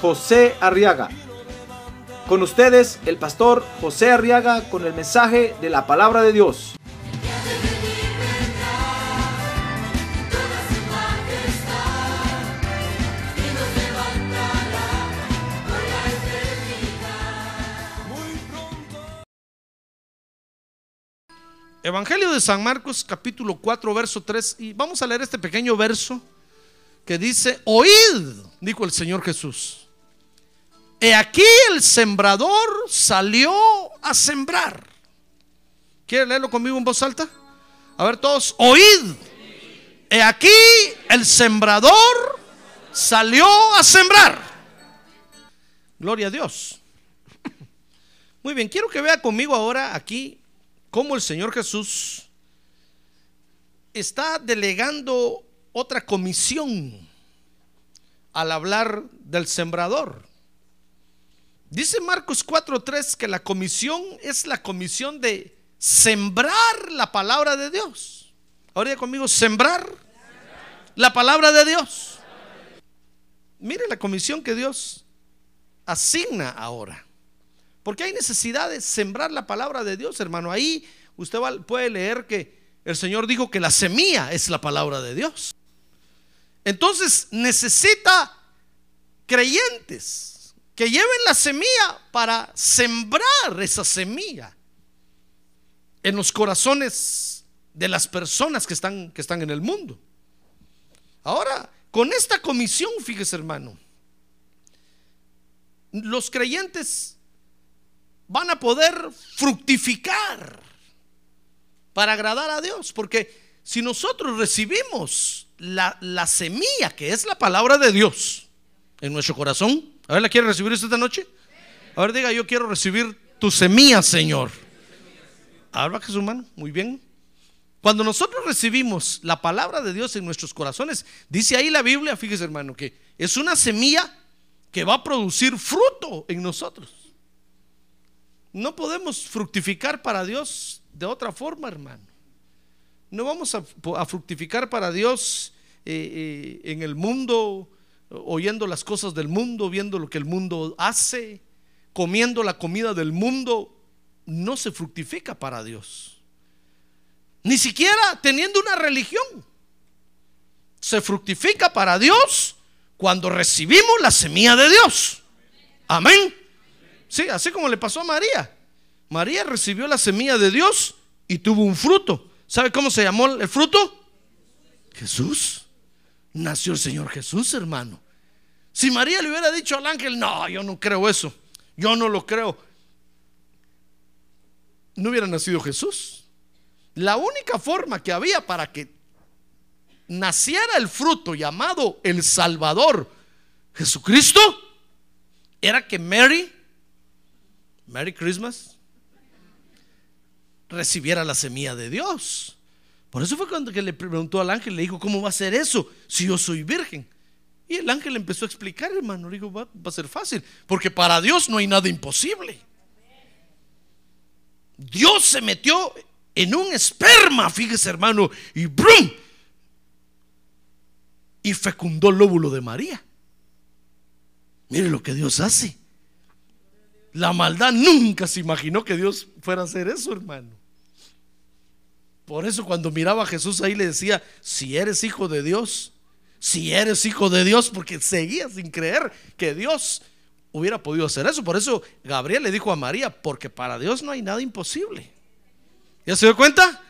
José Arriaga. Con ustedes, el pastor José Arriaga con el mensaje de la palabra de Dios. Evangelio de San Marcos capítulo 4 verso 3 y vamos a leer este pequeño verso que dice, oíd, dijo el Señor Jesús. He aquí el sembrador salió a sembrar. ¿Quiere leerlo conmigo en voz alta? A ver todos, oíd. He aquí el sembrador salió a sembrar. Gloria a Dios. Muy bien, quiero que vea conmigo ahora aquí cómo el Señor Jesús está delegando otra comisión al hablar del sembrador. Dice Marcos 4:3 que la comisión es la comisión de sembrar la palabra de Dios. Ahora conmigo, sembrar la palabra de Dios. Mire la comisión que Dios asigna ahora. Porque hay necesidad de sembrar la palabra de Dios, hermano. Ahí usted puede leer que el Señor dijo que la semilla es la palabra de Dios. Entonces necesita creyentes que lleven la semilla para sembrar esa semilla en los corazones de las personas que están, que están en el mundo. Ahora, con esta comisión, fíjese hermano, los creyentes van a poder fructificar para agradar a Dios, porque si nosotros recibimos la, la, semilla que es la palabra de Dios en nuestro corazón, a ver, ¿la quiere recibir esta noche? A ver, diga, yo quiero recibir tu semilla, Señor. Ahora que su mano, muy bien. Cuando nosotros recibimos la palabra de Dios en nuestros corazones, dice ahí la Biblia, fíjese hermano, que es una semilla que va a producir fruto en nosotros. No podemos fructificar para Dios de otra forma, hermano. No vamos a, fructificar para Dios eh, eh, en el mundo, oyendo las cosas del mundo, viendo lo que el mundo hace, comiendo la comida del mundo. No se fructifica para Dios. Ni siquiera teniendo una religión. Se fructifica para Dios cuando recibimos la semilla de Dios. Amén. Sí, así como le pasó a María. María recibió la semilla de Dios y tuvo un fruto. ¿Sabe cómo se llamó el fruto? Jesús. Nació el Señor Jesús, hermano. Si María le hubiera dicho al ángel, no, yo no creo eso, yo no lo creo, no hubiera nacido Jesús. La única forma que había para que naciera el fruto llamado el Salvador, Jesucristo, era que Mary, Merry Christmas, recibiera la semilla de Dios. Por eso fue cuando que le preguntó al ángel, le dijo, ¿cómo va a ser eso si yo soy virgen? Y el ángel empezó a explicar, hermano, le dijo, va, va a ser fácil, porque para Dios no hay nada imposible. Dios se metió en un esperma, fíjese hermano, y ¡brum! Y fecundó el lóbulo de María. Mire lo que Dios hace. La maldad nunca se imaginó que Dios fuera a hacer eso, hermano. Por eso cuando miraba a Jesús ahí le decía, si eres hijo de Dios, si eres hijo de Dios, porque seguía sin creer que Dios hubiera podido hacer eso. Por eso Gabriel le dijo a María, porque para Dios no hay nada imposible. ¿Ya se dio cuenta?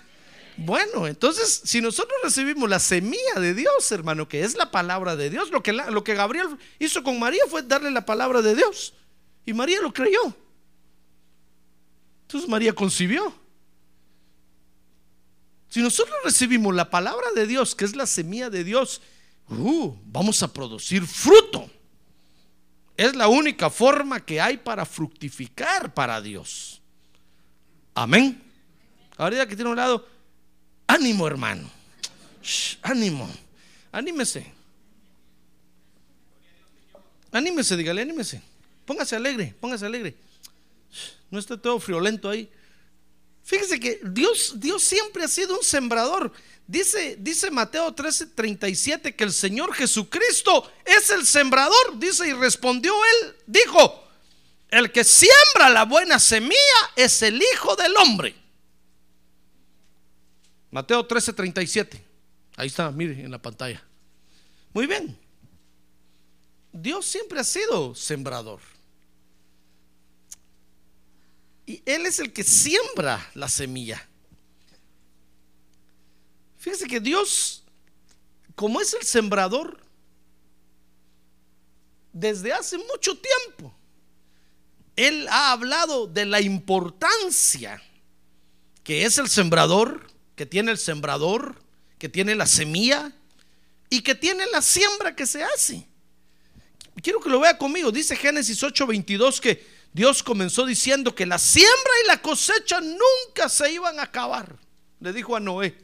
Bueno, entonces, si nosotros recibimos la semilla de Dios, hermano, que es la palabra de Dios, lo que, lo que Gabriel hizo con María fue darle la palabra de Dios. Y María lo creyó. Entonces María concibió. Si nosotros recibimos la palabra de Dios, que es la semilla de Dios, uh, vamos a producir fruto. Es la única forma que hay para fructificar para Dios. Amén. Ahorita que tiene un lado, ánimo hermano. Ánimo. Anímese. Anímese, dígale, anímese. Póngase alegre, póngase alegre. No esté todo friolento ahí. Fíjese que Dios, Dios siempre ha sido un sembrador. Dice, dice Mateo 13, 37 que el Señor Jesucristo es el sembrador. Dice, y respondió él, dijo, el que siembra la buena semilla es el Hijo del Hombre. Mateo 13, 37. Ahí está, mire en la pantalla. Muy bien. Dios siempre ha sido sembrador. Y Él es el que siembra la semilla. Fíjese que Dios, como es el sembrador, desde hace mucho tiempo, Él ha hablado de la importancia que es el sembrador, que tiene el sembrador, que tiene la semilla y que tiene la siembra que se hace. Quiero que lo vea conmigo. Dice Génesis 8:22 que Dios comenzó diciendo que la siembra y la cosecha nunca se iban a acabar. Le dijo a Noé,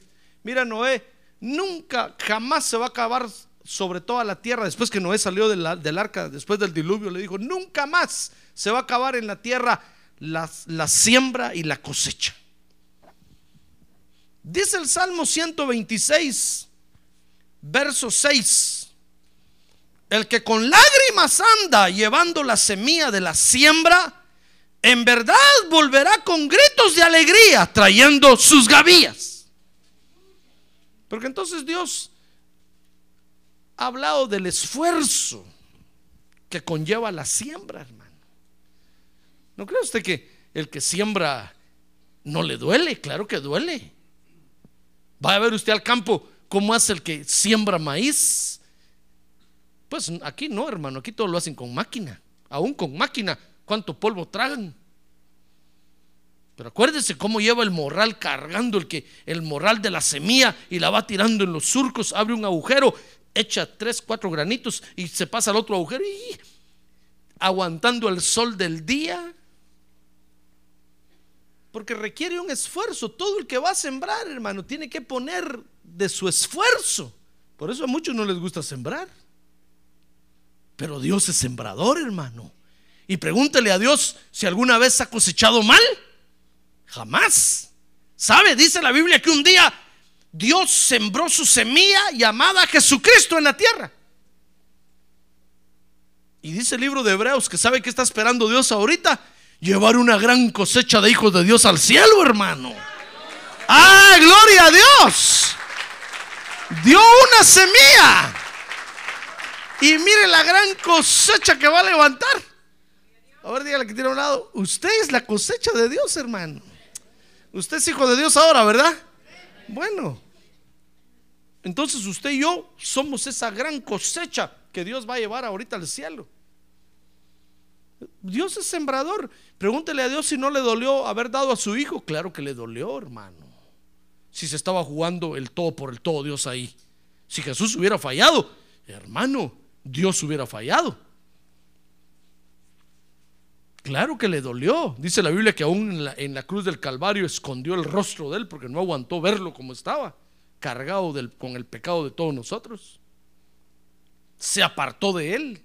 mira Noé, nunca, jamás se va a acabar sobre toda la tierra. Después que Noé salió del, arca, después del diluvio, le dijo, nunca más se va a acabar en la tierra la, la siembra y la cosecha. Dice el Salmo 126, verso 6. El que con lágrimas anda llevando la semilla de la siembra, en verdad volverá con gritos de alegría trayendo sus gavillas. Porque entonces Dios ha hablado del esfuerzo que conlleva la siembra, hermano. ¿No cree usted que el que siembra no le duele? Claro que duele. Va a ver usted al campo cómo hace el que siembra maíz. Pues aquí no, hermano, aquí todo lo hacen con máquina. Aún con máquina, ¿cuánto polvo tragan? Pero acuérdese cómo lleva el morral cargando el que el morral de la semilla y la va tirando en los surcos, abre un agujero, echa tres, cuatro granitos y se pasa al otro agujero y aguantando el sol del día. Porque requiere un esfuerzo. Todo el que va a sembrar, hermano, tiene que poner de su esfuerzo. Por eso a muchos no les gusta sembrar. Pero Dios es sembrador, hermano. Y pregúntele a Dios si alguna vez ha cosechado mal. Jamás. ¿Sabe? Dice la Biblia que un día Dios sembró su semilla llamada Jesucristo en la tierra. Y dice el libro de Hebreos que sabe que está esperando Dios ahorita. Llevar una gran cosecha de hijos de Dios al cielo, hermano. ¡Ah, gloria a Dios! Dio una semilla. Y mire la gran cosecha que va a levantar. A ver, dígale que tiene a un lado. Usted es la cosecha de Dios, hermano. Usted es hijo de Dios ahora, ¿verdad? Bueno. Entonces usted y yo somos esa gran cosecha que Dios va a llevar ahorita al cielo. Dios es sembrador. Pregúntele a Dios si no le dolió haber dado a su hijo. Claro que le dolió, hermano. Si se estaba jugando el todo por el todo Dios ahí. Si Jesús hubiera fallado, hermano, Dios hubiera fallado. Claro que le dolió. Dice la Biblia que aún en la, cruz del Calvario escondió el rostro de él porque no aguantó verlo como estaba, cargado con el pecado de todos nosotros. Se apartó de él.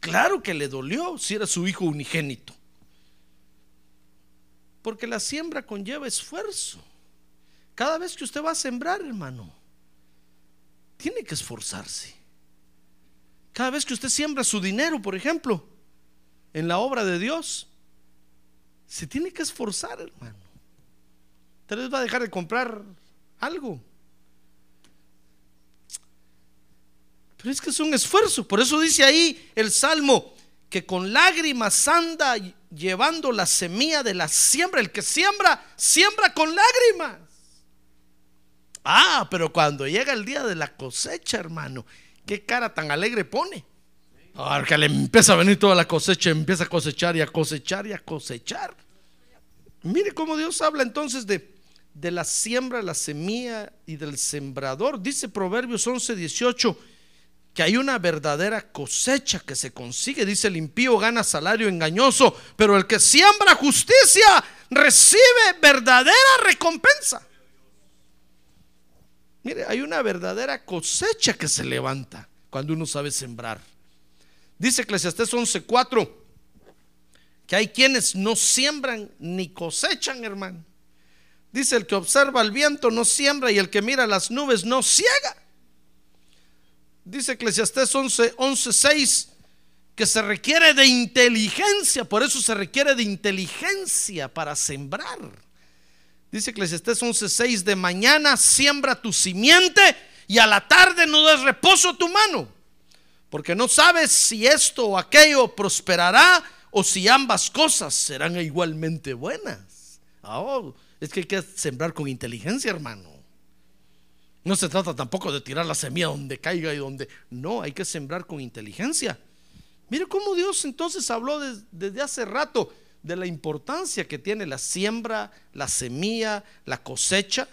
Claro que le dolió si era su hijo unigénito. Porque la siembra conlleva esfuerzo. Cada vez que usted va a sembrar, hermano, tiene que esforzarse. Cada vez que usted siembra su dinero, por ejemplo, en la obra de Dios, se tiene que esforzar, hermano. Tal vez va a dejar de comprar algo. Pero es que es un esfuerzo. Por eso dice ahí el Salmo que con lágrimas anda llevando la semilla de la siembra. El que siembra, siembra con lágrimas. Ah, pero cuando llega el día de la cosecha, hermano, qué cara tan alegre pone. Ahora que le empieza a venir toda la cosecha, empieza a cosechar y a cosechar y a cosechar. Mire cómo Dios habla entonces de, de la siembra, la semilla y del sembrador. Dice Proverbios 11, 18 que hay una verdadera cosecha que se consigue. Dice el impío gana salario engañoso, pero el que siembra justicia recibe verdadera recompensa. Mire, hay una verdadera cosecha que se levanta cuando uno sabe sembrar. Dice Eclesiastés 11:4 que hay quienes no siembran ni cosechan, hermano. Dice el que observa el viento no siembra y el que mira las nubes no ciega. Dice Eclesiastés 11, 11 6 que se requiere de inteligencia, por eso se requiere de inteligencia para sembrar. Dice Eclesiastés 11:6, de mañana siembra tu simiente y a la tarde no des reposo a tu mano, porque no sabes si esto o aquello prosperará o si ambas cosas serán igualmente buenas. Oh, es que hay que sembrar con inteligencia, hermano. No se trata tampoco de tirar la semilla donde caiga y donde... No, hay que sembrar con inteligencia. Mire cómo Dios entonces habló desde hace rato de la importancia que tiene la siembra, la semilla, la cosecha.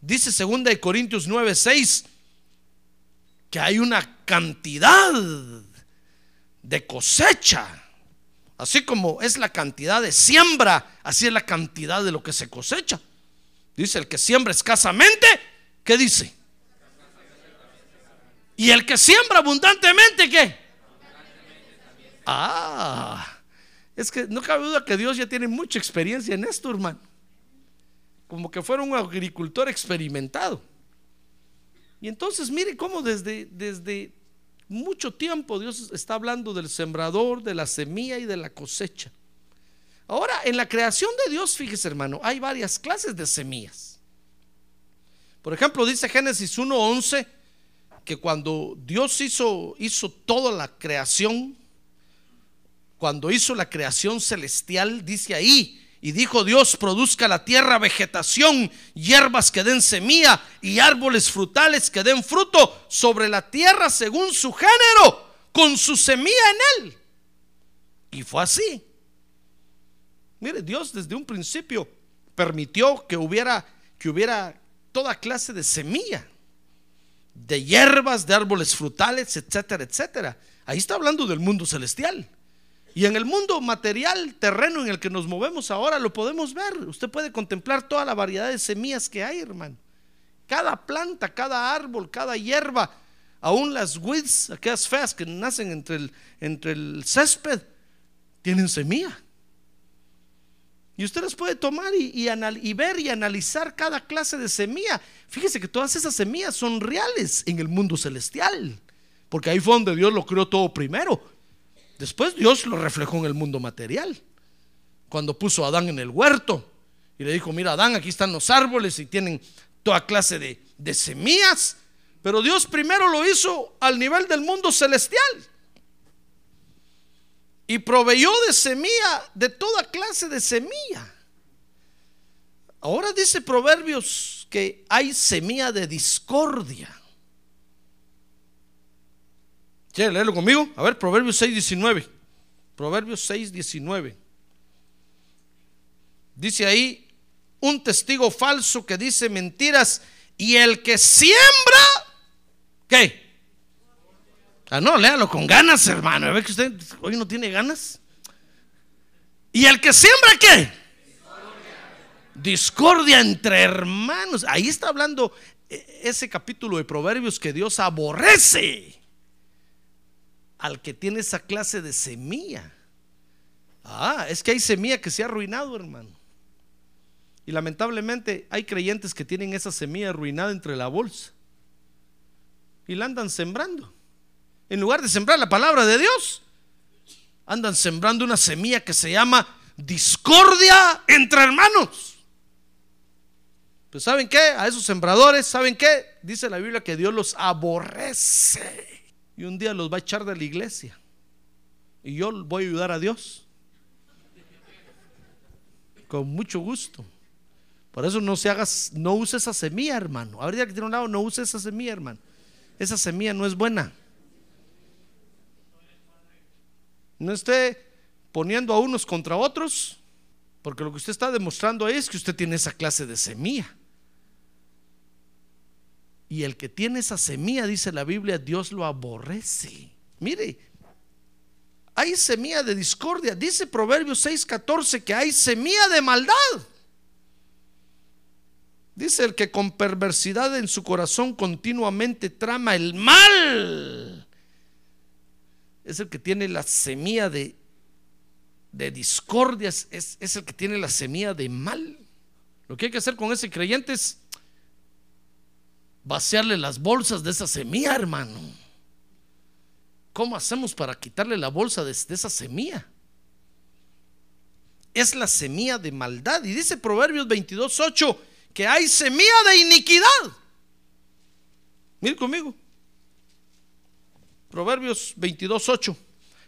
Dice 2 de Corintios 9, 6 que hay una cantidad de cosecha. Así como es la cantidad de siembra, así es la cantidad de lo que se cosecha. Dice el que siembra escasamente, ¿qué dice? Y el que siembra abundantemente, ¿qué? Ah, es que no cabe duda que Dios ya tiene mucha experiencia en esto, hermano. Como que fuera un agricultor experimentado. Y entonces mire cómo desde, desde mucho tiempo Dios está hablando del sembrador, de la semilla y de la cosecha. Ahora, en la creación de Dios, fíjese hermano, hay varias clases de semillas. Por ejemplo, dice Génesis 1.11 que cuando Dios hizo, hizo toda la creación, cuando hizo la creación celestial, dice ahí, y dijo Dios, produzca la tierra vegetación, hierbas que den semilla y árboles frutales que den fruto sobre la tierra según su género, con su semilla en él. Y fue así. Mire, Dios desde un principio permitió que hubiera, que hubiera toda clase de semilla, de hierbas, de árboles frutales, etcétera, etcétera. Ahí está hablando del mundo celestial. Y en el mundo material, terreno en el que nos movemos ahora, lo podemos ver. Usted puede contemplar toda la variedad de semillas que hay, hermano. Cada planta, cada árbol, cada hierba, aún las weeds, aquellas feas que nacen entre el, entre el césped, tienen semilla. Y usted las puede tomar y, y, ver y analizar cada clase de semilla. Fíjese que todas esas semillas son reales en el mundo celestial. Porque ahí fue donde Dios lo creó todo primero. Después Dios lo reflejó en el mundo material. Cuando puso a Adán en el huerto y le dijo, mira Adán, aquí están los árboles y tienen toda clase de, de semillas. Pero Dios primero lo hizo al nivel del mundo celestial. Y proveyó de semilla, de toda clase de semilla. Ahora dice Proverbios que hay semilla de discordia. ¿Quiere leerlo conmigo? A ver, Proverbios 6, 19. Proverbios 6, 19. Dice ahí un testigo falso que dice mentiras y el que siembra, ¿qué? Ah, no, léalo con ganas, hermano. A ver que usted hoy no tiene ganas. ¿Y el que siembra qué? Discordia, Discordia entre hermanos. Ahí está hablando eh, ese capítulo de Proverbios que Dios aborrece al que tiene esa clase de semilla. Ah, es que hay semilla que se ha arruinado, hermano. Y lamentablemente hay creyentes que tienen esa semilla arruinada entre la bolsa. Y la andan sembrando. En lugar de sembrar la palabra de Dios, andan sembrando una semilla que se llama discordia entre hermanos. Pues ¿saben qué? A esos sembradores, ¿saben qué? Dice la Biblia que Dios los aborrece y un día los va a echar de la iglesia. Y yo voy a ayudar a Dios. Con mucho gusto. Por eso no se hagas, no use esa semilla, hermano. Ahorita que tiene un lado, no use esa semilla, hermano. Esa semilla no es buena. No esté poniendo a unos contra otros, porque lo que usted está demostrando es que usted tiene esa clase de semilla. Y el que tiene esa semilla, dice la Biblia, Dios lo aborrece. Mire, hay semilla de discordia. Dice Proverbios 6:14 que hay semilla de maldad. Dice el que con perversidad en su corazón continuamente trama el mal. Es el que tiene la semilla de, de discordia, es, es el que tiene la semilla de mal. Lo que hay que hacer con ese creyente es vaciarle las bolsas de esa semilla, hermano. ¿Cómo hacemos para quitarle la bolsa de, esa semilla? Es la semilla de maldad. Y dice Proverbios 22, 8 que hay semilla de iniquidad. Mire conmigo. Proverbios 22, 8.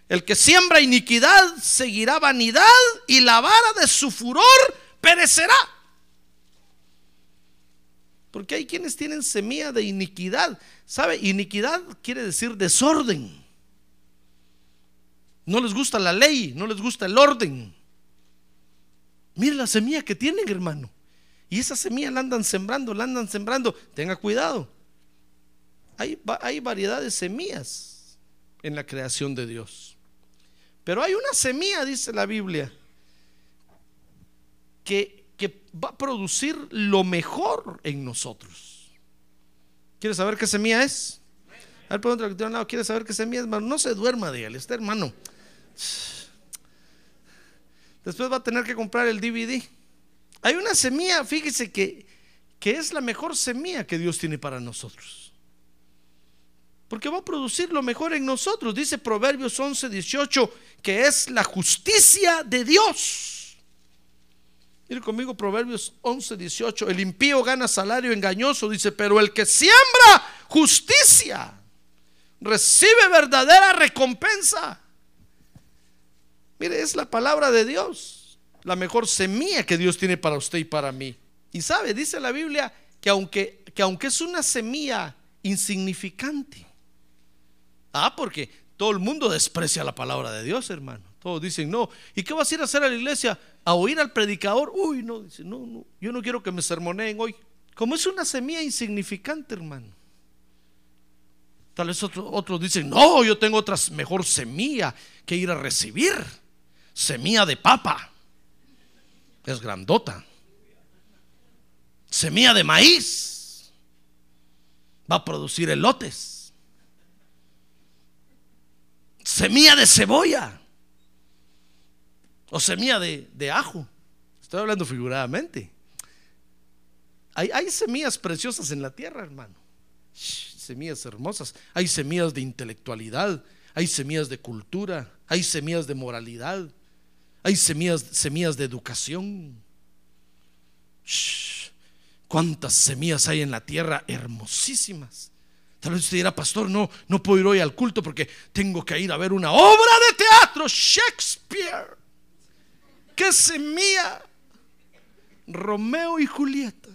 El que siembra iniquidad seguirá vanidad y la vara de su furor perecerá. Porque hay quienes tienen semilla de iniquidad. ¿Sabe? Iniquidad quiere decir desorden. No les gusta la ley, no les gusta el orden. Mire la semilla que tienen, hermano. Y esa semilla la andan sembrando, la andan sembrando. Tenga cuidado. Hay, hay variedad de semillas en la creación de Dios. Pero hay una semilla, dice la Biblia, que, que va a producir lo mejor en nosotros. ¿Quieres saber qué semilla es? A ver, que tiene lado, ¿quiere saber qué semilla es, hermano? No se duerma, dígale, está hermano. Después va a tener que comprar el DVD. Hay una semilla, fíjese que, que es la mejor semilla que Dios tiene para nosotros. Porque va a producir lo mejor en nosotros. Dice Proverbios 11, 18, que es la justicia de Dios. Mire conmigo Proverbios 11, 18. El impío gana salario engañoso, dice, pero el que siembra justicia recibe verdadera recompensa. Mire, es la palabra de Dios la mejor semilla que Dios tiene para usted y para mí. Y sabe, dice la Biblia que aunque, que aunque es una semilla insignificante, ah, porque todo el mundo desprecia la palabra de Dios, hermano. Todos dicen, no, ¿y qué vas a ir a hacer a la iglesia? ¿A oír al predicador? Uy, no, dice, no, no, yo no quiero que me sermoneen hoy. Como es una semilla insignificante, hermano. Tal vez otros, otros dicen, no, yo tengo otra mejor semilla que ir a recibir. Semilla de papa es grandota. Semilla de maíz va a producir elotes. Semilla de cebolla o semilla de, ajo. Estoy hablando figuradamente. Hay, hay, semillas preciosas en la tierra, hermano. Semillas hermosas. Hay semillas de intelectualidad. Hay semillas de cultura. Hay semillas de moralidad. Hay semillas, semillas de educación. ¿Cuántas semillas hay en la tierra hermosísimas? Tal vez usted dirá, pastor, no, no puedo ir hoy al culto porque tengo que ir a ver una obra de teatro, Shakespeare. ¿Qué semilla? Romeo y Julieta.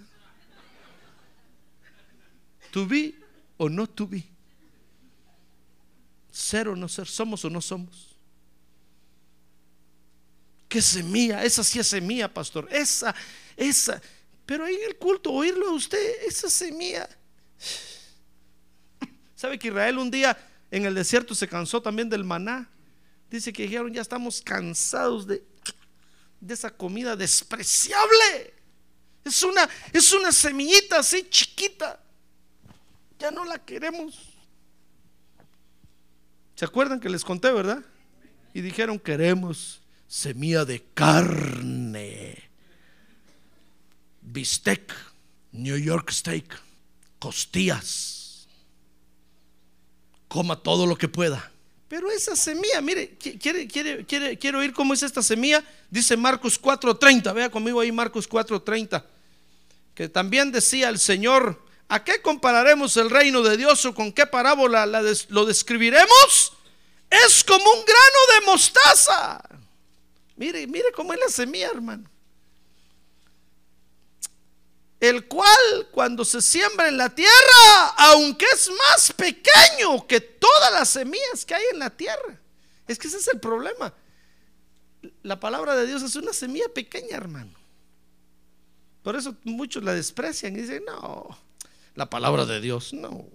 ¿To be o no be? Ser o no ser, somos o no somos. ¿Qué semilla? Esa sí es semilla, pastor. Esa, esa. Pero ahí en el culto, oírlo a usted, esa semilla. ¿Sabe que Israel un día en el desierto se cansó también del maná? Dice que dijeron, ya estamos cansados de, de esa comida despreciable. Es una, es una semillita así chiquita. Ya no la queremos. ¿Se acuerdan que les conté, verdad? Y dijeron, queremos semilla de carne, bistec, New York steak, costillas. Coma todo lo que pueda. Pero esa semilla, mire, quiere, quiere, quiere, quiero oír cómo es esta semilla. Dice Marcos 4:30. Vea conmigo ahí Marcos 4:30. Que también decía el Señor, ¿a qué compararemos el reino de Dios o con qué parábola lo describiremos? Es como un grano de mostaza Mire, mire cómo es la semilla, hermano. El cual cuando se siembra en la tierra, aunque es más pequeño que todas las semillas que hay en la tierra. Es que ese es el problema. La palabra de Dios es una semilla pequeña, hermano. Por eso muchos la desprecian y dicen, no, la palabra de Dios. No.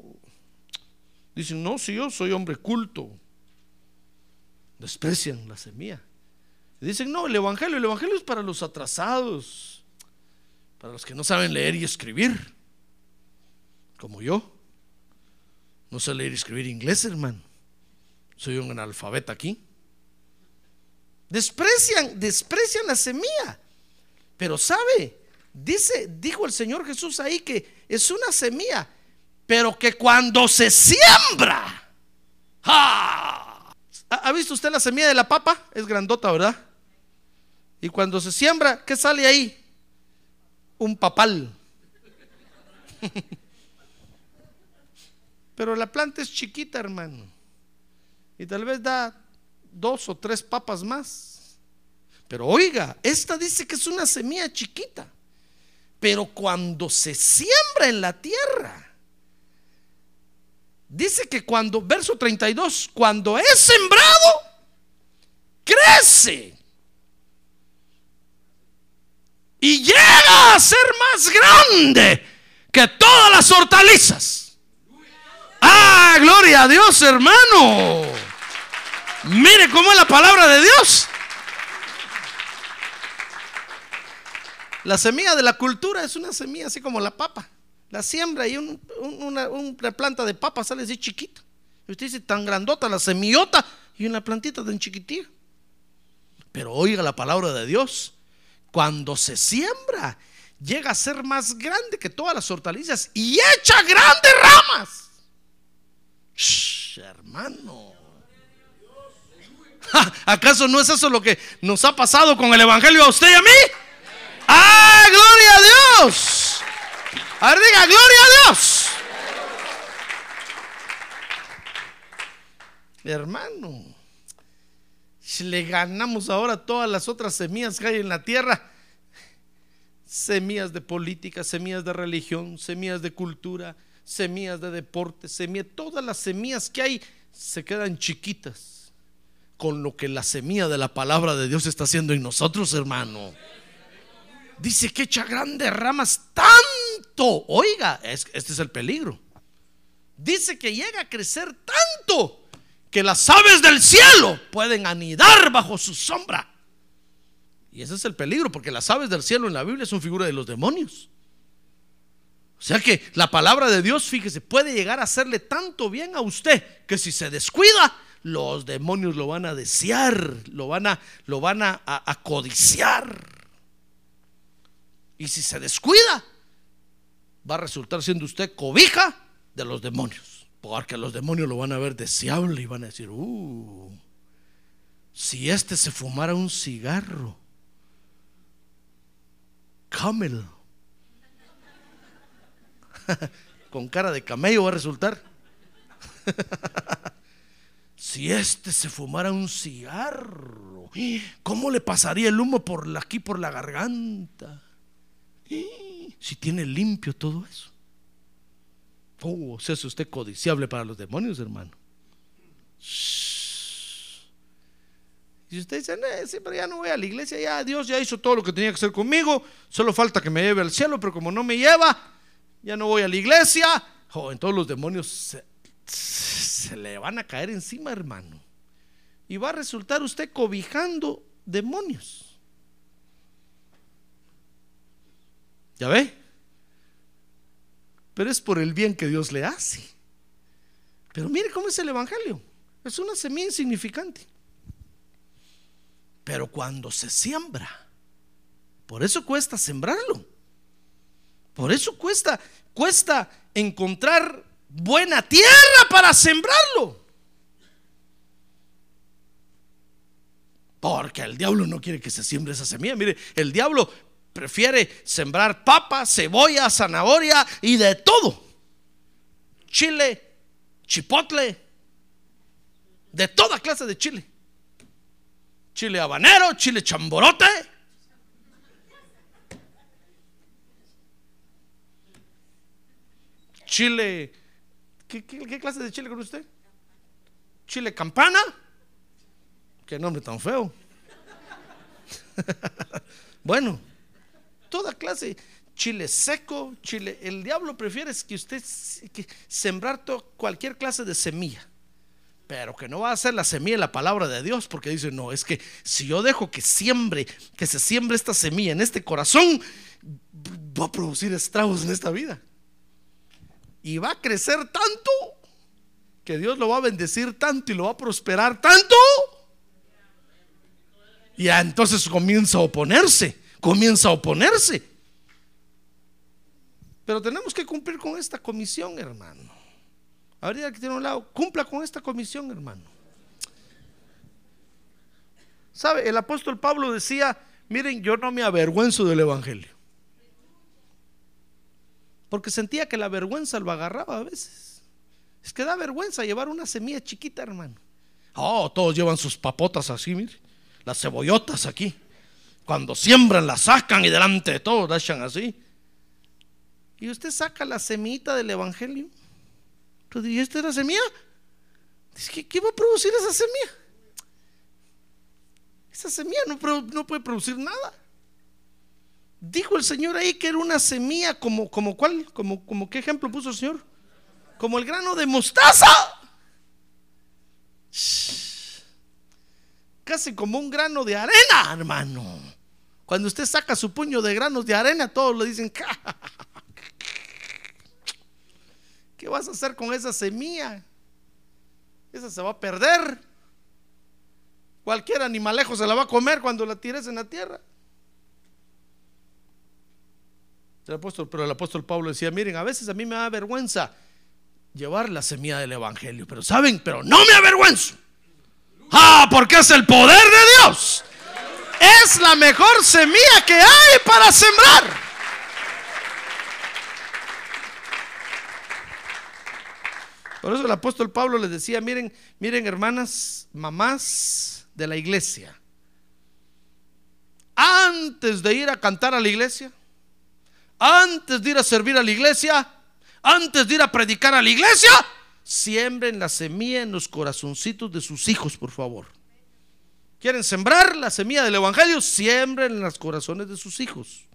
Dicen, no, si yo soy hombre culto. Desprecian la semilla. Dicen, no, el Evangelio, el Evangelio es para los atrasados, para los que no saben leer y escribir, como yo. No sé leer y escribir inglés, hermano. Soy un analfabeta aquí. Desprecian, desprecian la semilla. Pero sabe, dice, dijo el Señor Jesús ahí que es una semilla, pero que cuando se siembra, ¿ha, ¿ha visto usted la semilla de la papa? Es grandota, ¿verdad? Y cuando se siembra, ¿qué sale ahí? Un papal. Pero la planta es chiquita, hermano. Y tal vez da dos o tres papas más. Pero oiga, esta dice que es una semilla chiquita. Pero cuando se siembra en la tierra, dice que cuando, verso 32, cuando es sembrado, crece y llega a ser más grande que todas las hortalizas. Ah, gloria a Dios, hermano. Mire cómo es la palabra de Dios. La semilla de la cultura es una semilla así como la papa. La siembra y una, una, planta de papa sale así chiquita. Y usted dice tan grandota la semillota y una plantita tan chiquitita. Pero oiga la palabra de Dios cuando se siembra, llega a ser más grande que todas las hortalizas y echa grandes ramas. hermano. ¿Acaso no es eso lo que nos ha pasado con el Evangelio a usted y a mí? ¡Ah, gloria a Dios! A diga, gloria a Dios. Hermano, si le ganamos ahora todas las otras semillas que hay en la tierra, semillas de política, semillas de religión, semillas de cultura, semillas de deporte, semillas, todas las semillas que hay se quedan chiquitas con lo que la semilla de la palabra de Dios está haciendo en nosotros, hermano. Dice que echa grandes ramas tanto. Oiga, este es el peligro. Dice que llega a crecer tanto que las aves del cielo pueden anidar bajo su sombra. Y ese es el peligro, porque las aves del cielo en la Biblia son figura de los demonios. O sea que la palabra de Dios, fíjese, puede llegar a hacerle tanto bien a usted que si se descuida, los demonios lo van a desear, lo van a, lo van a, a codiciar. Y si se descuida, va a resultar siendo usted cobija de los demonios. Porque los demonios lo van a ver deseable y van a decir, uh, si este se fumara un cigarro, camel, con cara de camello va a resultar. si este se fumara un cigarro, ¿cómo le pasaría el humo por aquí por la garganta? Si tiene limpio todo eso. Oh, sea, es usted codiciable para los demonios, hermano. Y usted dice, sí, pero ya no voy a la iglesia, ya Dios ya hizo todo lo que tenía que hacer conmigo, solo falta que me lleve al cielo, pero como no me lleva, ya no voy a la iglesia. Oh, en todos los demonios se, se le van a caer encima, hermano. Y va a resultar usted cobijando demonios. ¿Ya ve? Pero es por el bien que Dios le hace. Pero mire cómo es el Evangelio. Es una semilla insignificante. Pero cuando se siembra, por eso cuesta sembrarlo. Por eso cuesta, cuesta encontrar buena tierra para sembrarlo. Porque el diablo no quiere que se siembre esa semilla. Mire, el diablo prefiere sembrar papa, cebolla, zanahoria y de todo. Chile, chipotle, de toda clase de chile. Chile habanero, chile chamborote. Chile, ¿qué, clase de chile con usted? Chile campana. Qué nombre tan feo. bueno, toda clase. chile seco, chile. El diablo prefiere que usted que sembrar to- cualquier clase de semilla. Pero que no va a ser la semilla la palabra de Dios, porque dice, no, es que si yo dejo que siembre, que se siembre esta semilla en este corazón, va a producir estragos en esta vida. Y va a crecer tanto que Dios lo va a bendecir tanto y lo va a prosperar tanto. Y entonces comienza a oponerse, comienza a oponerse. Pero tenemos que cumplir con esta comisión, hermano. Ahorita que tiene un lado, cumpla con esta comisión, hermano. ¿Sabe? El apóstol Pablo decía, miren, yo no me avergüenzo del Evangelio. Porque sentía que la vergüenza lo agarraba a veces. Es que da vergüenza llevar una semilla chiquita, hermano. Oh, todos llevan sus papotas así, mire. Las cebollotas aquí. Cuando siembran, las sacan y delante de todos la echan así. Y usted saca la semillita del Evangelio. Pero, ¿y esta es la semilla? Dice, ¿qué, va a producir esa semilla? Esa semilla no, puede producir nada. Dijo el Señor ahí que era una semilla como, como cuál, como, como qué ejemplo puso el Señor, como el grano de mostaza. Casi como un grano de arena, hermano. Cuando usted saca su puño de granos de arena, todos le dicen, ¿qué vas a hacer con esa semilla? Esa se va a perder. Cualquier animalejo se la va a comer cuando la tires en la tierra. El apóstol, pero el apóstol Pablo decía, miren, a veces a mí me da vergüenza llevar la semilla del evangelio, pero saben, pero no me avergüenzo. Ah, porque es el poder de Dios. Es la mejor semilla que hay para sembrar. Por eso el apóstol Pablo les decía, miren, miren hermanas, mamás de la iglesia, antes de ir a cantar a la iglesia, antes de ir a servir a la iglesia, antes de ir a predicar a la iglesia, siembren la semilla en los corazoncitos de sus hijos, por favor. ¿Quieren sembrar la semilla del Evangelio? Siembren en los corazones de sus hijos.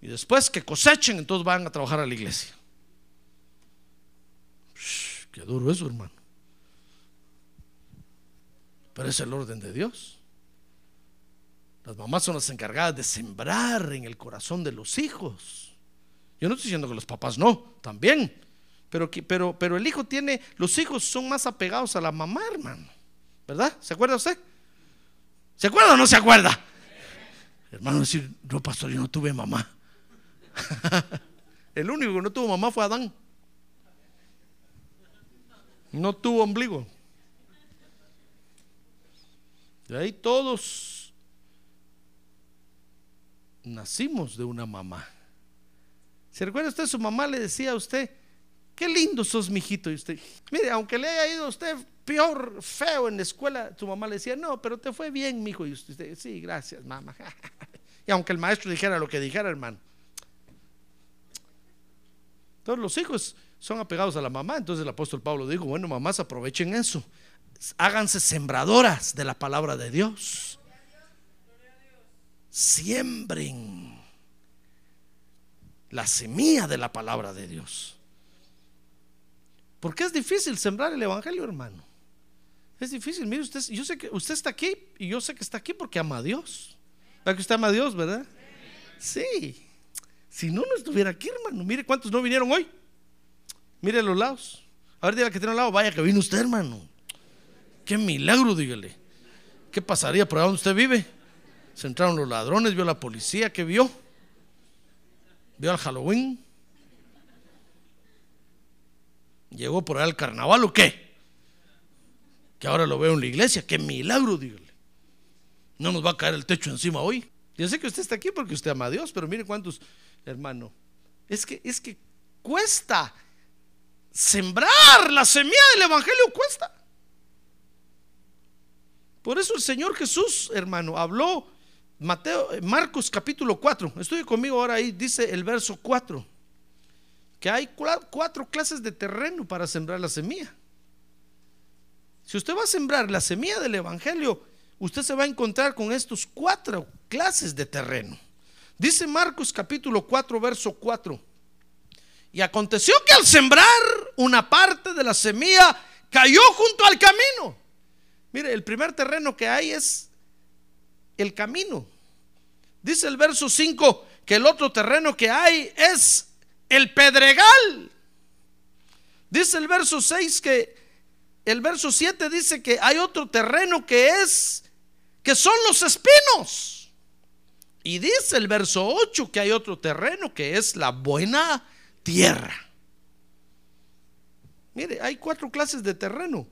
Y después que cosechen, entonces van a trabajar a la iglesia. Qué duro eso, hermano. Pero es el orden de Dios. Las mamás son las encargadas de sembrar en el corazón de los hijos. Yo no estoy diciendo que los papás no, también. Pero, pero, pero el hijo tiene, los hijos son más apegados a la mamá, hermano. ¿Verdad? ¿Se acuerda usted? ¿Se acuerda o no se acuerda? Hermano, decir, no, pastor, yo no tuve mamá. el único que no tuvo mamá fue Adán. No tuvo ombligo. De ahí todos nacimos de una mamá. ¿Se recuerda usted? Su mamá le decía a usted, qué lindo sos, mijito. Y usted, mire, aunque le haya ido a usted peor, feo en la escuela, su mamá le decía, no, pero te fue bien, mijo. Y usted, sí, gracias, mamá. y aunque el maestro dijera lo que dijera, hermano. Todos los hijos son apegados a la mamá. Entonces el apóstol Pablo dijo, bueno, mamás, aprovechen eso. Háganse sembradoras de la palabra de Dios. Siembren la semilla de la palabra de Dios. Porque es difícil sembrar el evangelio, hermano. Es difícil. Mire, usted, yo sé que usted está aquí y yo sé que está aquí porque ama a Dios. ¿Verdad que usted ama a Dios, verdad? Sí. Si no, no estuviera aquí, hermano. Mire cuántos no vinieron hoy. Mire a los lados. A ver, diga que tiene un lado. Vaya que vino usted, hermano. Qué milagro, dígale. ¿Qué pasaría por donde usted vive? Se entraron los ladrones, vio la policía, ¿qué vio? Vio al Halloween. Llegó por ahí al carnaval o qué? Que ahora lo veo en la iglesia. Qué milagro, dígale. No nos va a caer el techo encima hoy. Yo sé que usted está aquí porque usted ama a Dios, pero mire cuántos, hermano. Es que, es que cuesta sembrar la semilla del evangelio, cuesta. Por eso el Señor Jesús, hermano, habló Mateo, Marcos capítulo 4. Estoy conmigo ahora ahí, dice el verso 4, que hay cua- cuatro clases de terreno para sembrar la semilla. Si usted va a sembrar la semilla del Evangelio, usted se va a encontrar con estos cuatro clases de terreno. Dice Marcos capítulo 4, verso 4. Y aconteció que al sembrar una parte de la semilla cayó junto al camino. Mire, el primer terreno que hay es el camino. Dice el verso 5 que el otro terreno que hay es el pedregal. Dice el verso 6 que el verso 7 dice que hay otro terreno que es que son los espinos. Y dice el verso 8 que hay otro terreno que es la buena tierra. Mire, hay cuatro clases de terreno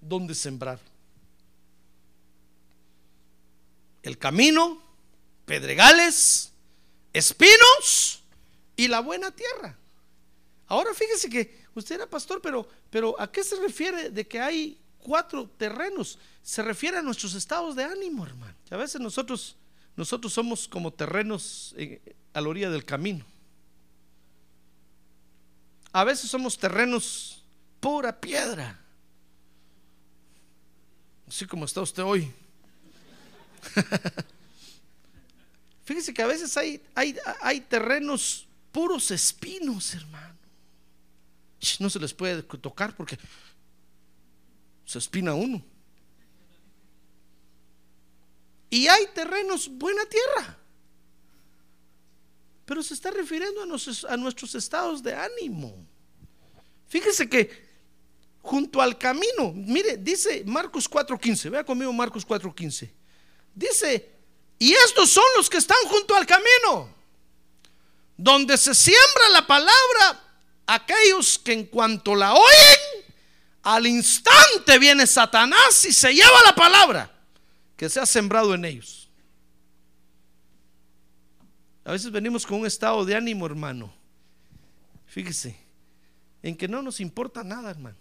donde sembrar. El camino, pedregales, espinos y la buena tierra. Ahora fíjese que usted era pastor, pero, pero ¿a qué se refiere de que hay cuatro terrenos? Se refiere a nuestros estados de ánimo, hermano. A veces nosotros, nosotros somos como terrenos eh, a la orilla del camino. A veces somos terrenos pura piedra. Así como está usted hoy. Fíjese que a veces hay, hay, hay terrenos puros espinos, hermano. No se les puede tocar porque se espina uno. Y hay terrenos buena tierra. Pero se está refiriendo a nuestros, a nuestros estados de ánimo. Fíjese que junto al camino, mire, dice Marcos 4:15, vea conmigo Marcos 4:15. Dice, y estos son los que están junto al camino, donde se siembra la palabra, aquellos que en cuanto la oyen, al instante viene Satanás y se lleva la palabra que se ha sembrado en ellos. A veces venimos con un estado de ánimo, hermano. Fíjese, en que no nos importa nada, hermano.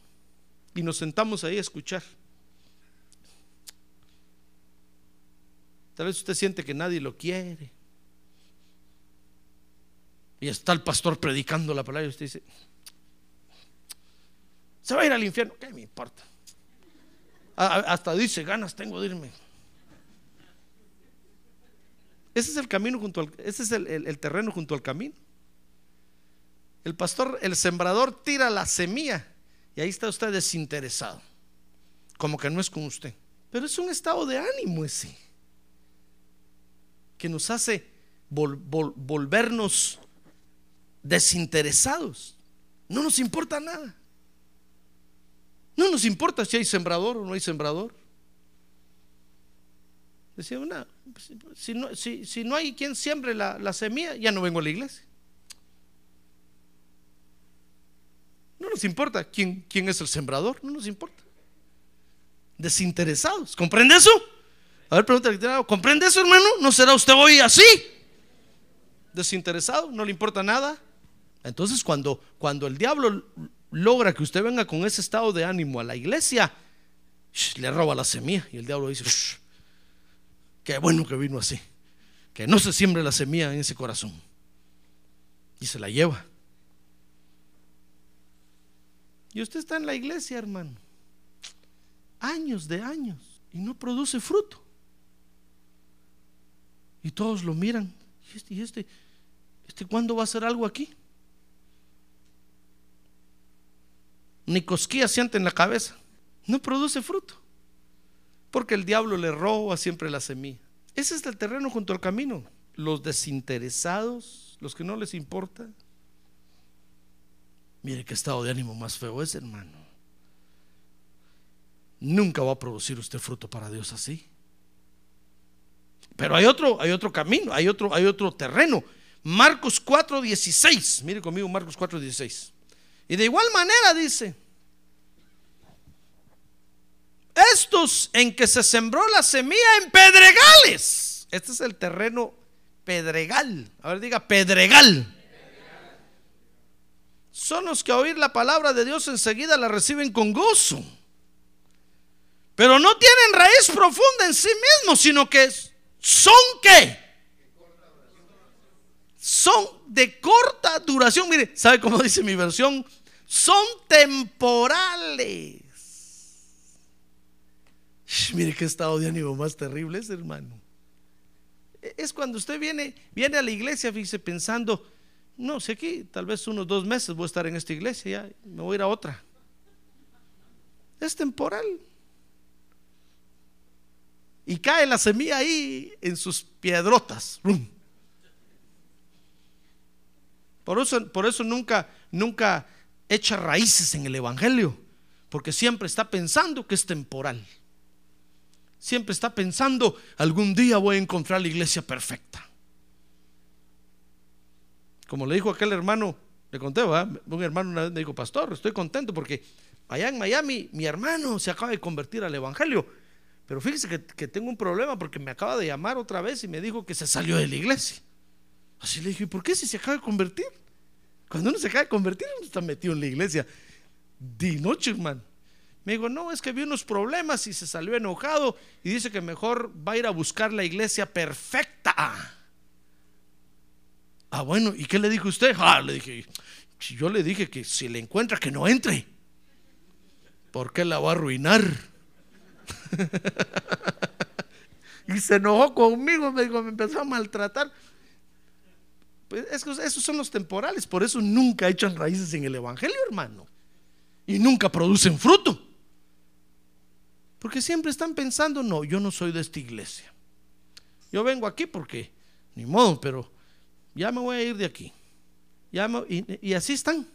Y nos sentamos ahí a escuchar. Tal vez usted siente que nadie lo quiere. Y está el pastor predicando la palabra y usted dice, se va a ir al infierno. ¿Qué me importa? Hasta dice, ganas tengo de irme. Ese es el camino junto al, ese es el, terreno junto al camino. El pastor, el sembrador tira la semilla y ahí está usted desinteresado, como que no es con usted. Pero es un estado de ánimo ese, que nos hace volvernos desinteresados. No nos importa nada. No nos importa si hay sembrador o no hay sembrador. Decía una, si no, si, no hay quien siembre la, semilla, ya no vengo a la iglesia. No nos importa quién, es el sembrador, no nos importa. Desinteresados. ¿Comprende eso? A ver, pregúntale, ¿comprende eso, hermano? ¿No será usted hoy así? Desinteresado, no le importa nada. Entonces, cuando, cuando el diablo logra que usted venga con ese estado de ánimo a la iglesia, le roba la semilla y el diablo dice, Qué bueno que vino así. Que no se siembre la semilla en ese corazón. Y se la lleva. Y usted está en la iglesia, hermano. Años de años. Y no produce fruto. Y todos lo miran. ¿Y este, y este, este cuándo va a hacer algo aquí? Ni cosquillas siente en la cabeza. No produce fruto porque el diablo le roba siempre la semilla. Ese es el terreno junto al camino. Los desinteresados, los que no les importa. Mire qué estado de ánimo más feo es, hermano. Nunca va a producir usted fruto para Dios así. Pero hay otro, hay otro camino, hay otro, hay otro terreno. Marcos 4:16. Mire conmigo Marcos 4:16. Y de igual manera dice, en que se sembró la semilla en pedregales. Este es el terreno pedregal. A ver, diga pedregal. Son los que a oír la palabra de Dios enseguida la reciben con gozo. Pero no tienen raíz profunda en sí mismos, sino que son qué? Son de corta duración. Mire, ¿sabe cómo dice mi versión? Son temporales. Mire qué estado de ánimo más terrible es, hermano. Es cuando usted viene, viene a la iglesia, fíjese, pensando, no sé aquí, tal vez unos dos meses voy a estar en esta iglesia, ya me voy a ir a otra. Es temporal. Y cae la semilla ahí en sus piedrotas. Por eso, por eso nunca, nunca echa raíces en el Evangelio, porque siempre está pensando que es temporal. Siempre está pensando, algún día voy a encontrar la iglesia perfecta. Como le dijo aquel hermano, le conté, un hermano una vez me dijo, pastor, estoy contento porque allá en Miami mi hermano se acaba de convertir al Evangelio. Pero fíjese que, que tengo un problema porque me acaba de llamar otra vez y me dijo que se salió de la iglesia. Así le dije, ¿y por qué si se acaba de convertir? Cuando uno se acaba de convertir, uno está metido en la iglesia. De noche, hermano. Me dijo, no, es que vi unos problemas y se salió enojado y dice que mejor va a ir a buscar la iglesia perfecta. Ah, bueno, ¿y qué le dijo usted? Ah, le dije, yo le dije que si le encuentra que no entre, porque la va a arruinar. y se enojó conmigo, me dijo, me empezó a maltratar. Pues esos son los temporales, por eso nunca echan raíces en el Evangelio, hermano. Y nunca producen fruto. Porque siempre están pensando, no, yo no soy de esta iglesia. Yo vengo aquí porque, ni modo, pero ya me voy a ir de aquí. Y, así están.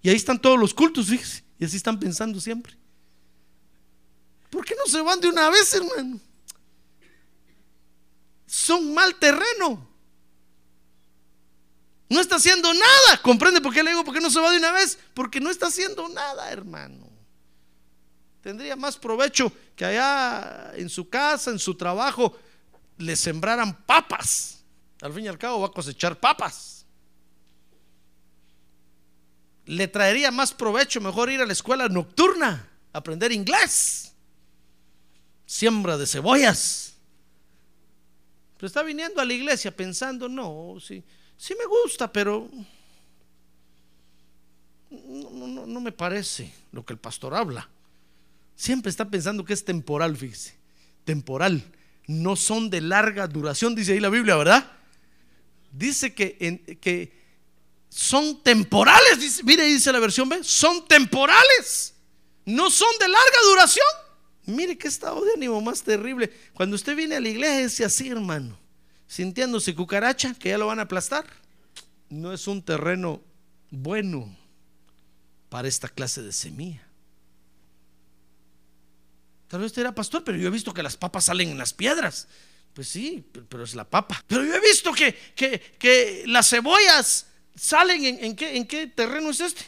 Y ahí están todos los cultos, fíjese. Y así están pensando siempre. ¿Por qué no se van de una vez, hermano? Son mal terreno. No está haciendo nada. ¿Comprende por qué le digo por qué no se va de una vez? Porque no está haciendo nada, hermano. Tendría más provecho que allá en su casa, en su trabajo, le sembraran papas. Al fin y al cabo va a cosechar papas. Le traería más provecho mejor ir a la escuela nocturna, aprender inglés. Siembra de cebollas. Pero está viniendo a la iglesia pensando, no, sí sí me gusta, pero no, no, me parece lo que el pastor habla. Siempre está pensando que es temporal, fíjese. Temporal. No son de larga duración, dice ahí la Biblia, ¿verdad? Dice que, que son temporales. Dice, mire, dice la versión B, son temporales. No son de larga duración. Mire qué estado de ánimo más terrible. Cuando usted viene a la iglesia es así, hermano sintiéndose cucaracha, que ya lo van a aplastar. No es un terreno bueno para esta clase de semilla. Tal vez usted era pastor, pero yo he visto que las papas salen en las piedras. Pues sí, pero es la papa. Pero yo he visto que, que, las cebollas salen en, en, qué, en qué terreno es este.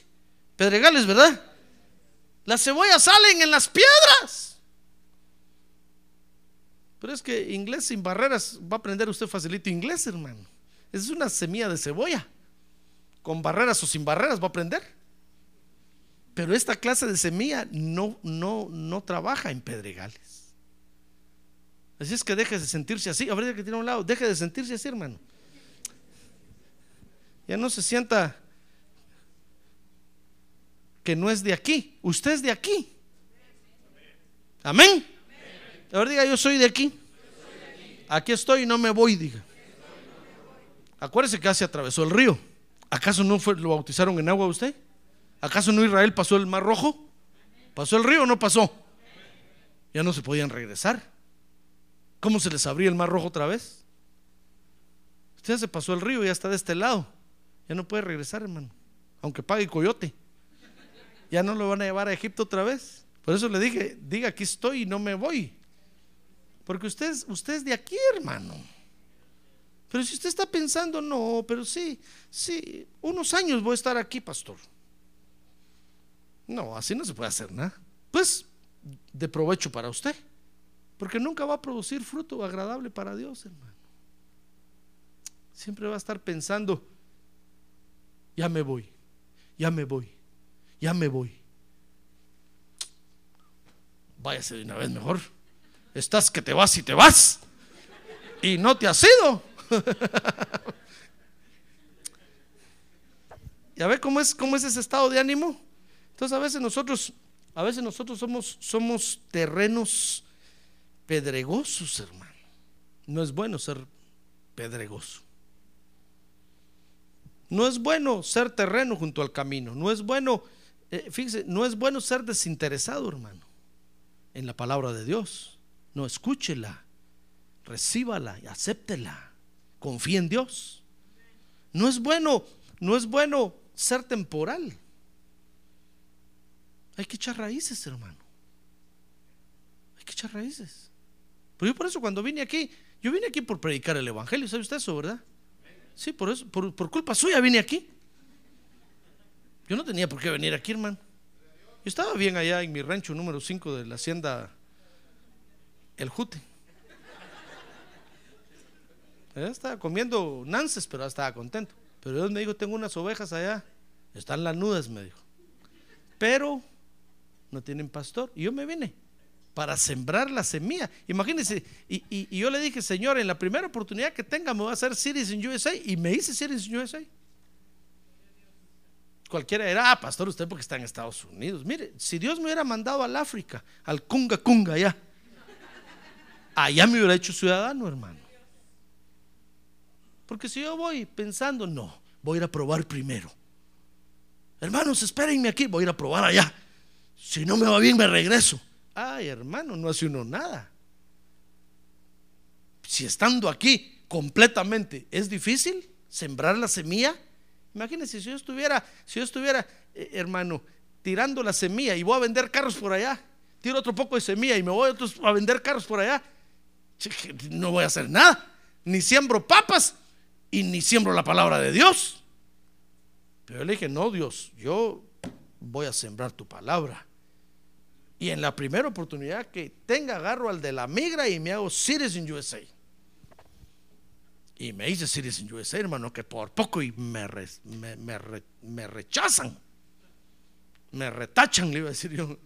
Pedregales, ¿verdad? Las cebollas salen en las piedras. Pero es que inglés sin barreras va a aprender usted facilito inglés, hermano. Es una semilla de cebolla. Con barreras o sin barreras va a aprender. Pero esta clase de semilla no, no, no trabaja en pedregales. Así es que deje de sentirse así. A ver, que tiene un lado, deje de sentirse así, hermano. Ya no se sienta que no es de aquí. Usted es de aquí. Amén. Ahora diga, yo soy de aquí. Aquí estoy y no me voy, diga. Acuérdese que se atravesó el río. ¿Acaso no fue, lo bautizaron en agua usted? ¿Acaso no Israel pasó el mar rojo? ¿Pasó el río o no pasó? Ya no se podían regresar. ¿Cómo se les abría el mar rojo otra vez? Usted se pasó el río ya está de este lado. Ya no puede regresar, hermano. Aunque pague coyote. Ya no lo van a llevar a Egipto otra vez. Por eso le dije, diga aquí estoy y no me voy. Porque usted, usted es de aquí, hermano. Pero si usted está pensando, no, pero sí, sí, unos años voy a estar aquí, pastor. No, así no se puede hacer nada. Pues de provecho para usted. Porque nunca va a producir fruto agradable para Dios, hermano. Siempre va a estar pensando, ya me voy, ya me voy, ya me voy. Váyase de una vez mejor. Estás que te vas y te vas. Y no te has ido. ¿Ya ve cómo es, cómo es ese estado de ánimo? Entonces a veces nosotros, a veces nosotros somos, somos terrenos pedregosos, hermano. No es bueno ser pedregoso. No es bueno ser terreno junto al camino. No es bueno, eh, fíjese, no es bueno ser desinteresado, hermano, en la palabra de Dios. No, escúchela, recíbala y acéptela. Confía en Dios. No es bueno, no es bueno ser temporal. Hay que echar raíces, hermano. Hay que echar raíces. Pero yo por eso cuando vine aquí, yo vine aquí por predicar el Evangelio, ¿sabe usted eso, verdad? Sí, por eso, por, culpa suya vine aquí. Yo no tenía por qué venir aquí, hermano. Yo estaba bien allá en mi rancho número 5 de la hacienda El Jute. Estaba comiendo nances, pero estaba contento. Pero Dios me dijo, tengo unas ovejas allá. Están lanudas, me dijo. Pero no tienen pastor. Y yo me vine para sembrar la semilla. Imagínense, y, y- yo le dije, Señor, en la primera oportunidad que tenga me voy a hacer Citizen USA. Y me hice Citizen USA. Cualquiera era, ah, pastor, usted porque está en Estados Unidos. Mire, si Dios me hubiera mandado al África, al Kunga Kunga allá, allá me hubiera hecho ciudadano, hermano. Porque si yo voy pensando, no, voy a ir a probar primero. Hermanos, espérenme aquí, voy a ir a probar allá. Si no me va bien, me regreso. Ay, hermano, no hace uno nada. Si estando aquí completamente es difícil sembrar la semilla, imagínense si yo estuviera, si yo estuviera, eh, hermano, tirando la semilla y voy a vender carros por allá, tiro otro poco de semilla y me voy a vender carros por allá, no voy a hacer nada. Ni siembro papas y ni siembro la palabra de Dios. Pero yo le dije, no, Dios, yo voy a sembrar tu palabra. Y en la primera oportunidad que tenga, agarro al de la migra y me hago Citizen USA. Y me hice Citizen USA, hermano, que por poco y me, re- me, me re- me rechazan. Me retachan, le iba a decir yo.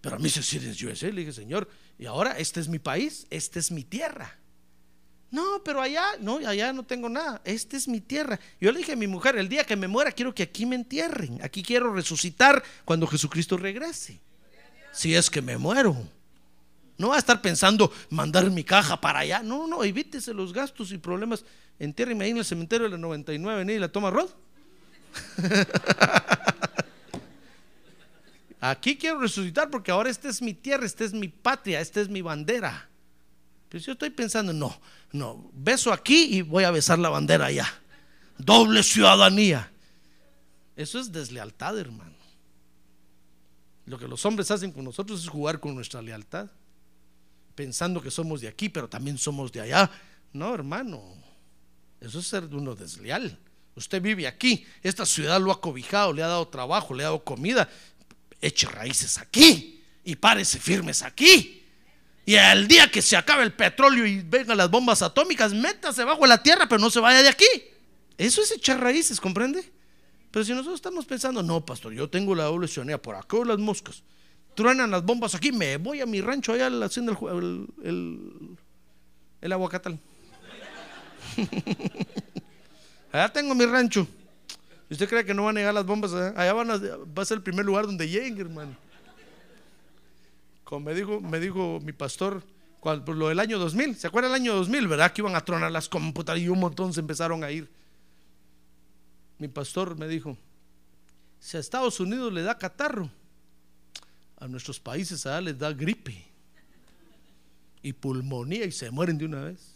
Pero a mí se Citizen USA, le dije, Señor, y ahora este es mi país, esta es mi tierra. No, pero allá, no, allá no tengo nada. Esta es mi tierra. Yo le dije a mi mujer, el día que me muera quiero que aquí me entierren. Aquí quiero resucitar cuando Jesucristo regrese. Si es que me muero. No va a estar pensando mandar mi caja para allá. No, no, evítese los gastos y problemas. Entiérrenme ahí en el cementerio de la 99, ni la toma Rod. Aquí quiero resucitar porque ahora esta es mi tierra, esta es mi patria, esta es mi bandera. Yo estoy pensando, no, no, beso aquí y voy a besar la bandera allá. Doble ciudadanía. Eso es deslealtad, hermano. Lo que los hombres hacen con nosotros es jugar con nuestra lealtad, pensando que somos de aquí, pero también somos de allá. No, hermano, eso es ser uno desleal. Usted vive aquí, esta ciudad lo ha cobijado, le ha dado trabajo, le ha dado comida. Eche raíces aquí y párese firmes aquí. Y al día que se acabe el petróleo y vengan las bombas atómicas, métase bajo la tierra, pero no se vaya de aquí. Eso es echar raíces, ¿comprende? Pero si nosotros estamos pensando, no, pastor, yo tengo la doble ciudadanía, por acá las moscas, truenan las bombas aquí, me voy a mi rancho allá haciendo el, el, el, el aguacatal. allá tengo mi rancho. ¿Y ¿Usted cree que no van a llegar las bombas? allá? Allá van va a ser el primer lugar donde lleguen, hermano. Como me dijo, me dijo mi pastor, cuando, por lo del año 2000, ¿se acuerda el año 2000, verdad? Que iban a tronar las computadoras y un montón se empezaron a ir. Mi pastor me dijo, si a Estados Unidos le da catarro, a nuestros países allá les da gripe y pulmonía y se mueren de una vez.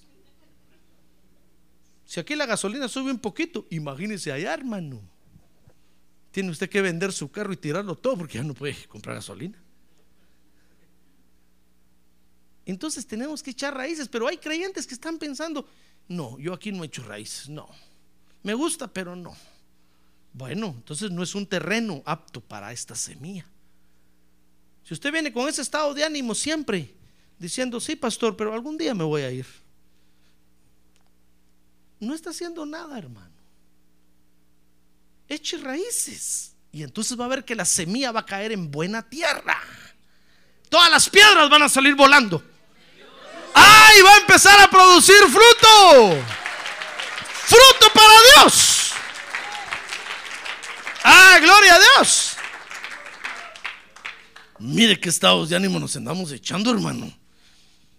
Si aquí la gasolina sube un poquito, imagínese allá, hermano. Tiene usted que vender su carro y tirarlo todo porque ya no puede comprar gasolina. Entonces tenemos que echar raíces, pero hay creyentes que están pensando, no, yo aquí no he hecho raíces, no. Me gusta, pero no. Bueno, entonces no es un terreno apto para esta semilla. Si usted viene con ese estado de ánimo siempre, diciendo, sí, pastor, pero algún día me voy a ir. No está haciendo nada, hermano. Eche raíces. Y entonces va a ver que la semilla va a caer en buena tierra. Todas las piedras van a salir volando. ¡Ay! Va a empezar a producir fruto. Fruto para Dios. ¡Ah! Gloria a Dios. Mire qué estados de ánimo nos andamos echando, hermano.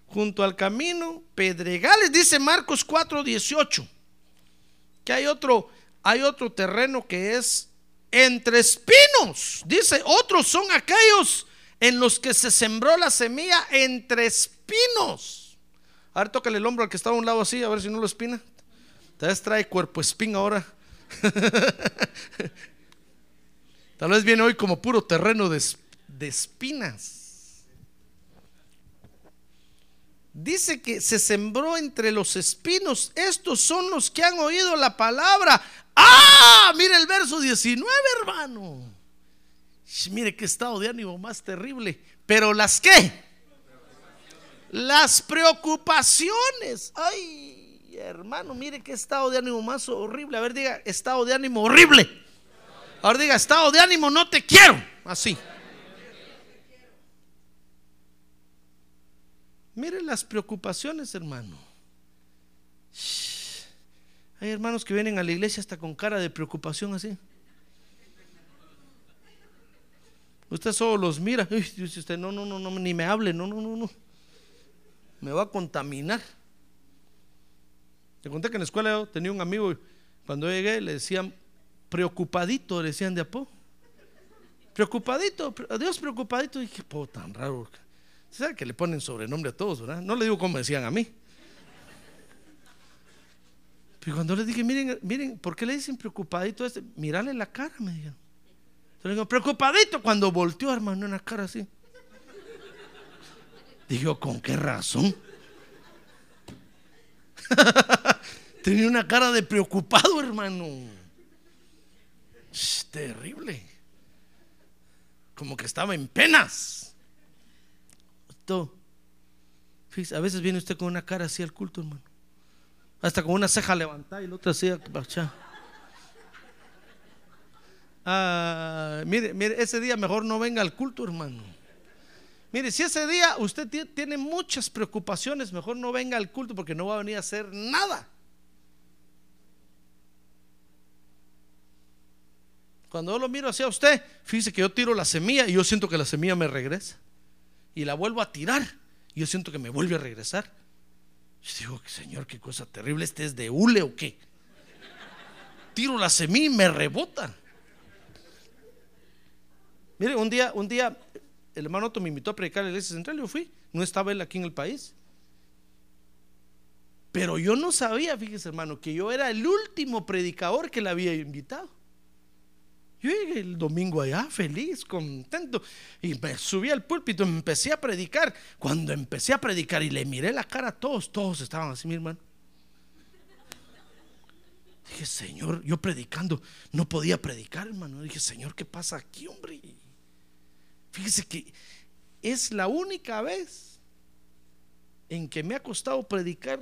junto al camino, pedregales, dice Marcos 4, 18. Que hay otro, hay otro terreno que es entre espinos. Dice, otros son aquellos en los que se sembró la semilla entre espinos. A ver, tócale el hombro al que está a un lado así, a ver si no lo espina. Tal vez trae cuerpo espín ahora. Tal vez viene hoy como puro terreno de, de espinas. Dice que se sembró entre los espinos. Estos son los que han oído la palabra. Ah, mire el verso 19, hermano. Mire qué estado de ánimo más terrible. Pero las qué? Las preocupaciones. Ay, hermano, mire qué estado de ánimo más horrible. A ver, diga, estado de ánimo horrible. Ahora diga, estado de ánimo, no te quiero. Así. Mire las preocupaciones, hermano. Hay hermanos que vienen a la iglesia hasta con cara de preocupación así. Usted solo los mira. usted, no, no, no, no, ni me hable, no, no, no, no. Me va a contaminar. Te conté que en la escuela yo tenía un amigo, cuando llegué le decían preocupadito, le decían de apo. Preocupadito, Dios preocupadito. Y dije, po, tan raro. ¿Sabe que le ponen sobrenombre a todos, verdad? No le digo como decían a mí. Pero cuando les dije, miren, miren, ¿por qué le dicen preocupadito a este? Mirale la cara, me dijeron. Le digo, preocupadito cuando volteó, hermano, una cara así. Digo, ¿con qué razón? Tenía una cara de preocupado, hermano. terrible. Como que estaba en penas. a veces viene usted con una cara así al culto, hermano. Hasta con una ceja levantada y la otra así Ah, mire, mire, ese día mejor no venga al culto, hermano. Mire, si ese día usted tiene muchas preocupaciones, mejor no venga al culto porque no va a venir a hacer nada. Cuando yo lo miro hacia usted, fíjese que yo tiro la semilla y yo siento que la semilla me regresa. Y la vuelvo a tirar y yo siento que me vuelve a regresar. Yo digo, Señor, qué cosa terrible, ¿este es de hule o qué? Tiro la semilla y me rebota. Mire, un día, un día, el hermano Otto me invitó a predicar en la iglesia central, yo fui, no estaba él aquí en el país. Pero yo no sabía, fíjese hermano, que yo era el último predicador que le había invitado. Yo llegué el domingo allá feliz, contento, y me subí al púlpito, empecé a predicar. Cuando empecé a predicar y le miré la cara a todos, todos estaban así, mi hermano. Dije, Señor, yo predicando, no podía predicar, hermano. Dije, Señor, ¿qué pasa aquí, hombre? Fíjese que es la única vez en que me ha costado predicar.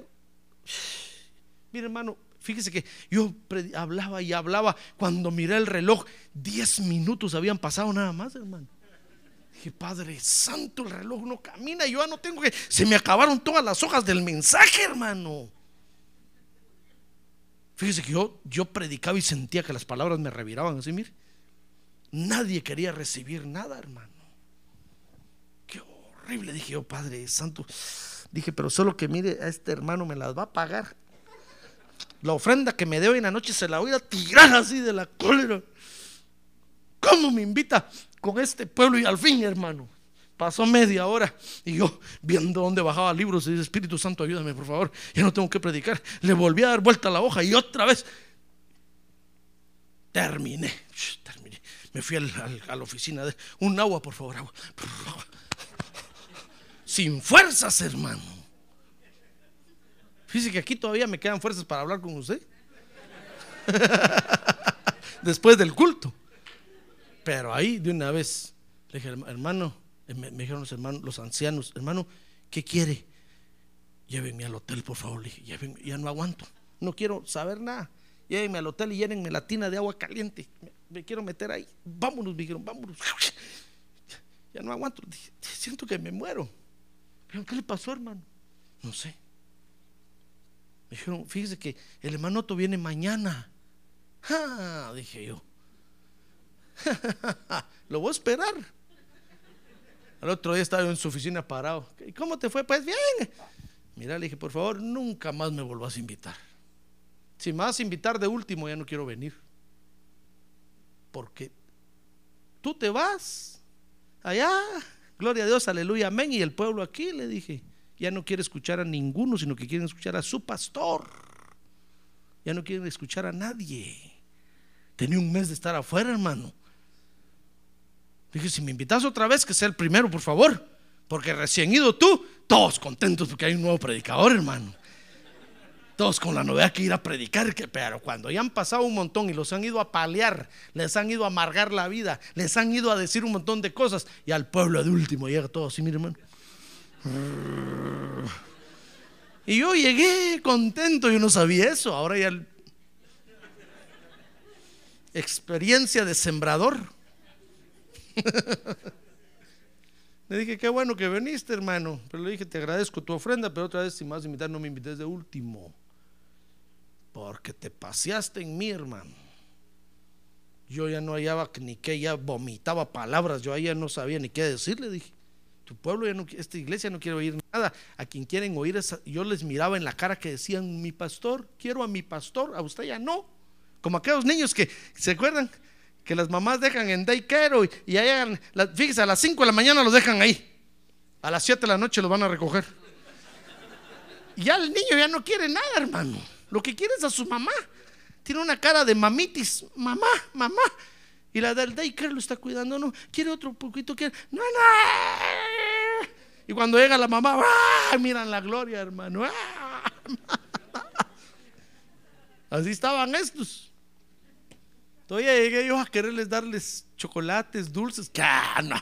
Mire, hermano, Fíjese que yo hablaba y hablaba. Cuando miré el reloj, 10 minutos habían pasado nada más, hermano. Dije, Padre Santo, el reloj no camina. Yo ya no tengo que. Se me acabaron todas las hojas del mensaje, hermano. Fíjese que yo, yo predicaba y sentía que las palabras me reviraban así, mire. Nadie quería recibir nada, hermano. Horrible, dije yo, Padre Santo. Dije, pero solo que mire, a este hermano me las va a pagar la ofrenda que me dé hoy en la noche se la voy a tirar así de la cólera. ¿Cómo me invita con este pueblo? Y al fin, hermano, pasó media hora y yo viendo dónde bajaba libros y dice, Espíritu Santo, ayúdame, por favor, ya no tengo que predicar. Le volví a dar vuelta a la hoja y otra vez terminé. terminé. Me fui a la oficina de un agua, por favor, agua. Sin fuerzas, hermano. Fíjese que aquí todavía me quedan fuerzas para hablar con usted. Después del culto. Pero ahí de una vez le dije, hermano, eh, me, dijeron los hermanos, los ancianos, hermano, ¿qué quiere? Llévenme al hotel, por favor. Le dije, ya no aguanto. No quiero saber nada. Llévenme al hotel y llévenme la tina de agua caliente. Me, quiero meter ahí. Vámonos, me dijeron, vámonos. Ya no aguanto. siento que me muero. ¿Pero qué le pasó, hermano? No sé. Me dijeron, fíjese que el hermano Otto viene mañana. Dije yo. Lo voy a esperar. Al otro día estaba en su oficina parado. ¿Y cómo te fue? Pues bien. Mira, le dije, por favor, nunca más me vuelvas a invitar. Si me vas a invitar de último, ya no quiero venir. Porque tú te vas allá, gloria a Dios, aleluya, amén. Y el pueblo aquí, le dije, ya no quiere escuchar a ninguno, sino que quieren escuchar a su pastor. Ya no quieren escuchar a nadie. Tenía un mes de estar afuera, hermano. Dije, si me invitas otra vez, que sea el primero, por favor. Porque recién ido tú, todos contentos porque hay un nuevo predicador, hermano. Todos con la novedad que ir a predicar, que, pero cuando ya han pasado un montón y los han ido a palear, les han ido a amargar la vida, les han ido a decir un montón de cosas, y al pueblo de último llega todo así, mire hermano. Y yo llegué contento, yo no sabía eso, ahora ya experiencia de sembrador. Le dije, qué bueno que viniste, hermano. Pero le dije, te agradezco tu ofrenda, pero otra vez, si más invitar, no me invites de último. Porque te paseaste en mí, hermano. Yo ya no hallaba ni qué, ya vomitaba palabras, yo ya no sabía ni qué decirle, dije. Tu pueblo ya no, esta iglesia no quiere oír nada. A quien quieren oír, yo les miraba en la cara que decían, mi pastor, quiero a mi pastor, a usted ya no. Como aquellos niños que, ¿se acuerdan? Que las mamás dejan en daycare y, y allá, fíjese, a las 5 de la mañana los dejan ahí. A las 7 de la noche los van a recoger. Ya el niño ya no quiere nada, hermano. Lo que quiere es a su mamá. Tiene una cara de mamitis. Mamá, mamá. Y la del daycare lo está cuidando. No, quiere otro poquito. Quiere. No, no. Y cuando llega la mamá, ¡ah! miran la gloria, hermano. ¡Ah! Así estaban estos. Todavía llegué yo a quererles darles chocolates, dulces. ¡Que no!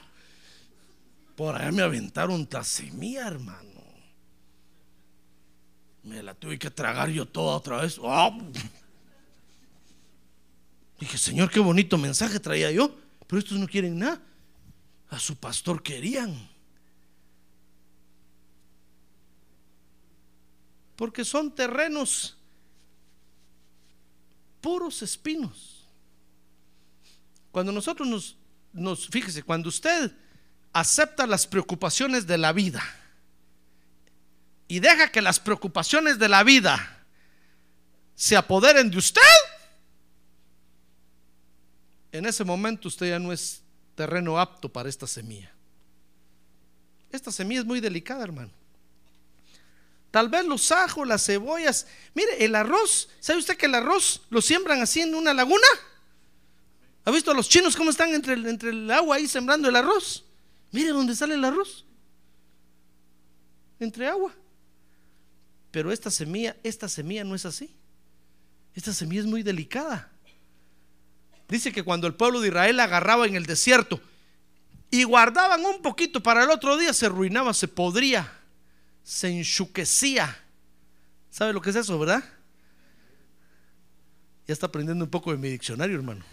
Por allá me aventaron semilla, hermano. Me la tuve que tragar yo toda otra vez. ¡Oh! Dije, Señor, qué bonito mensaje traía yo. Pero estos no quieren nada. A su pastor querían. Porque son terrenos puros espinos. Cuando nosotros nos, nos, fíjese, cuando usted acepta las preocupaciones de la vida y deja que las preocupaciones de la vida se apoderen de usted, en ese momento usted ya no es terreno apto para esta semilla. Esta semilla es muy delicada, hermano. Tal vez los ajos, las cebollas. Mire, el arroz, ¿sabe usted que el arroz lo siembran así en una laguna? ¿Ha visto a los chinos cómo están entre el, agua ahí sembrando el arroz? Mire dónde sale el arroz. Entre agua. Pero esta semilla, esta semilla no es así. Esta semilla es muy delicada. Dice que cuando el pueblo de Israel agarraba en el desierto y guardaban un poquito para el otro día, se arruinaba, se podría se enchuquecía. ¿Sabe lo que es eso, verdad? Ya está aprendiendo un poco de mi diccionario, hermano.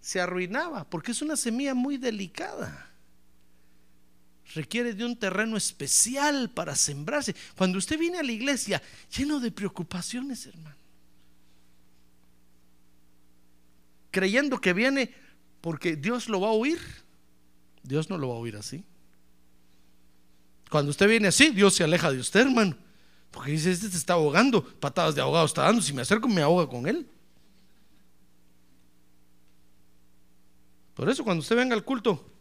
Se arruinaba porque es una semilla muy delicada. Requiere de un terreno especial para sembrarse. Cuando usted viene a la iglesia lleno de preocupaciones, hermano. Creyendo que viene porque Dios lo va a oír. Dios no lo va a oír así. Cuando usted viene así, Dios se aleja de usted, hermano. Porque dice, este se está ahogando, patadas de ahogado está dando, si me acerco me ahoga con él. Por eso cuando usted venga al culto,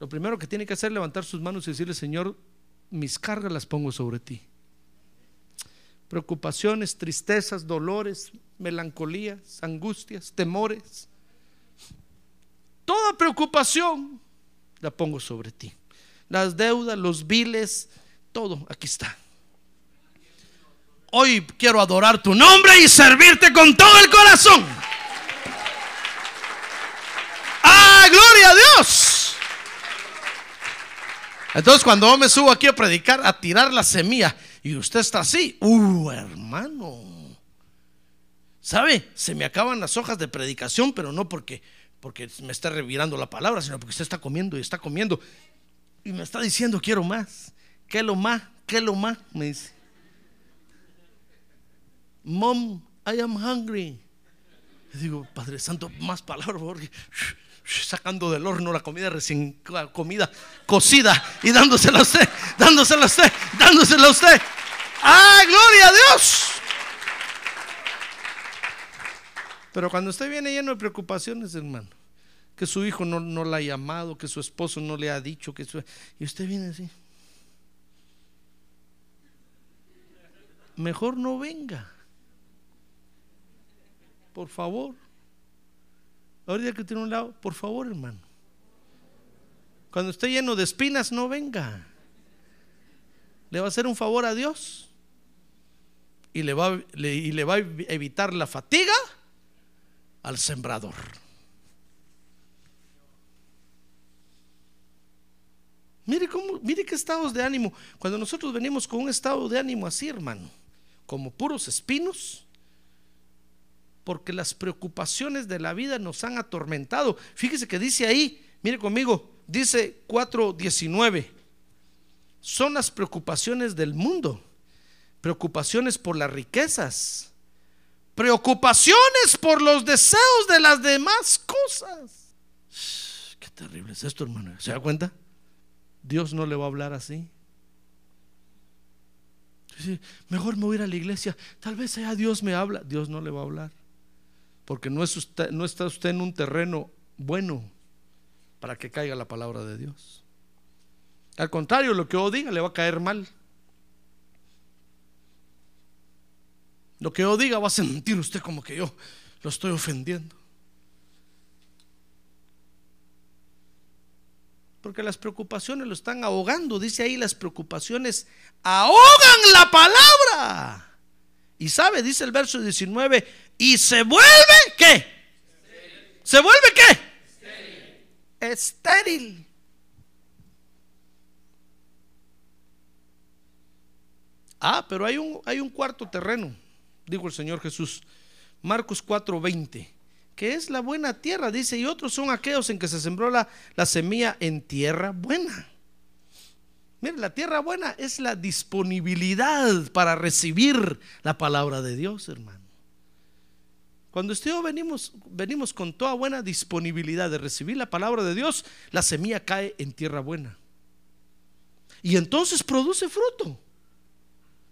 lo primero que tiene que hacer es levantar sus manos y decirle, Señor, mis cargas las pongo sobre ti. Preocupaciones, tristezas, dolores, melancolías, angustias, temores. Toda preocupación la pongo sobre ti las deudas, los biles, todo, aquí está. Hoy quiero adorar tu nombre y servirte con todo el corazón. ¡Ah, gloria a Dios! Entonces cuando yo me subo aquí a predicar, a tirar la semilla, y usted está así, ¡uh, hermano! ¿Sabe? Se me acaban las hojas de predicación, pero no porque, porque me está revirando la palabra, sino porque usted está comiendo y está comiendo. Y me está diciendo, quiero más. ¿Qué lo más? ¿Qué lo más? Me dice. Mom, I am hungry. Le digo, Padre Santo, más palabras, porque sacando del horno la comida recién comida cocida y dándosela a usted, dándosela a usted, dándosela a usted. ¡Ah, gloria a Dios! Pero cuando usted viene lleno de preocupaciones, hermano, que su hijo no, no la ha llamado, que su esposo no le ha dicho, que y usted viene así. Mejor no venga. Por favor. Ahorita que tiene un lado, por favor, hermano. Cuando esté lleno de espinas, no venga. Le va a hacer un favor a Dios. Y le va, y le va a evitar la fatiga al sembrador. Mire cómo, mire qué estados de ánimo. Cuando nosotros venimos con un estado de ánimo así, hermano, como puros espinos, porque las preocupaciones de la vida nos han atormentado. Fíjese que dice ahí, mire conmigo, dice 4.19, son las preocupaciones del mundo, preocupaciones por las riquezas, preocupaciones por los deseos de las demás cosas. Qué terrible es esto, hermano. ¿Se da cuenta? Dios no le va a hablar así. Mejor me voy a ir a la iglesia. Tal vez sea Dios me habla. Dios no le va a hablar porque no, está usted en un terreno bueno para que caiga la palabra de Dios. Al contrario, lo que yo diga le va a caer mal. Lo que yo diga va a sentir usted como que yo lo estoy ofendiendo. Porque las preocupaciones lo están ahogando. Dice ahí, las preocupaciones ahogan la palabra. Y sabe, dice el verso 19, y se vuelve ¿qué? ¿Se vuelve qué? Estéril. Estéril. Ah, pero hay un, hay un cuarto terreno, dijo el Señor Jesús. Marcos 4:20, que es la buena tierra, dice, y otros son aquellos en que se sembró la, la semilla en tierra buena. Mire, la tierra buena es la disponibilidad para recibir la palabra de Dios, hermano. Cuando usted venimos, venimos con toda buena disponibilidad de recibir la palabra de Dios, la semilla cae en tierra buena. Y entonces produce fruto.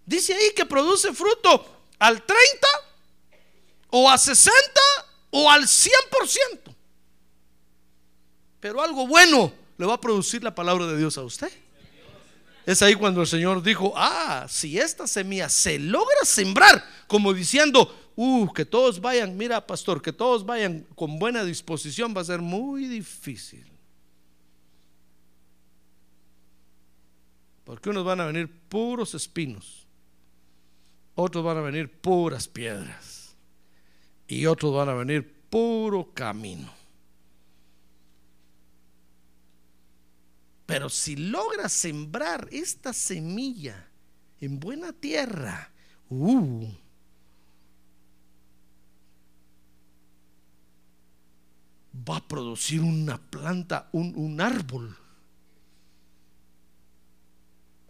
Dice ahí que produce fruto al 30 o a 60 o al 100%. Pero algo bueno le va a producir la palabra de Dios a usted. Es ahí cuando el Señor dijo, ah, si esta semilla se logra sembrar, como diciendo, uh, que todos vayan, mira pastor, que todos vayan con buena disposición, va a ser muy difícil. Porque unos van a venir puros espinos, otros van a venir puras piedras y otros van a venir puro camino. Pero si logra sembrar esta semilla en buena tierra, uh, va a producir una planta, un, un árbol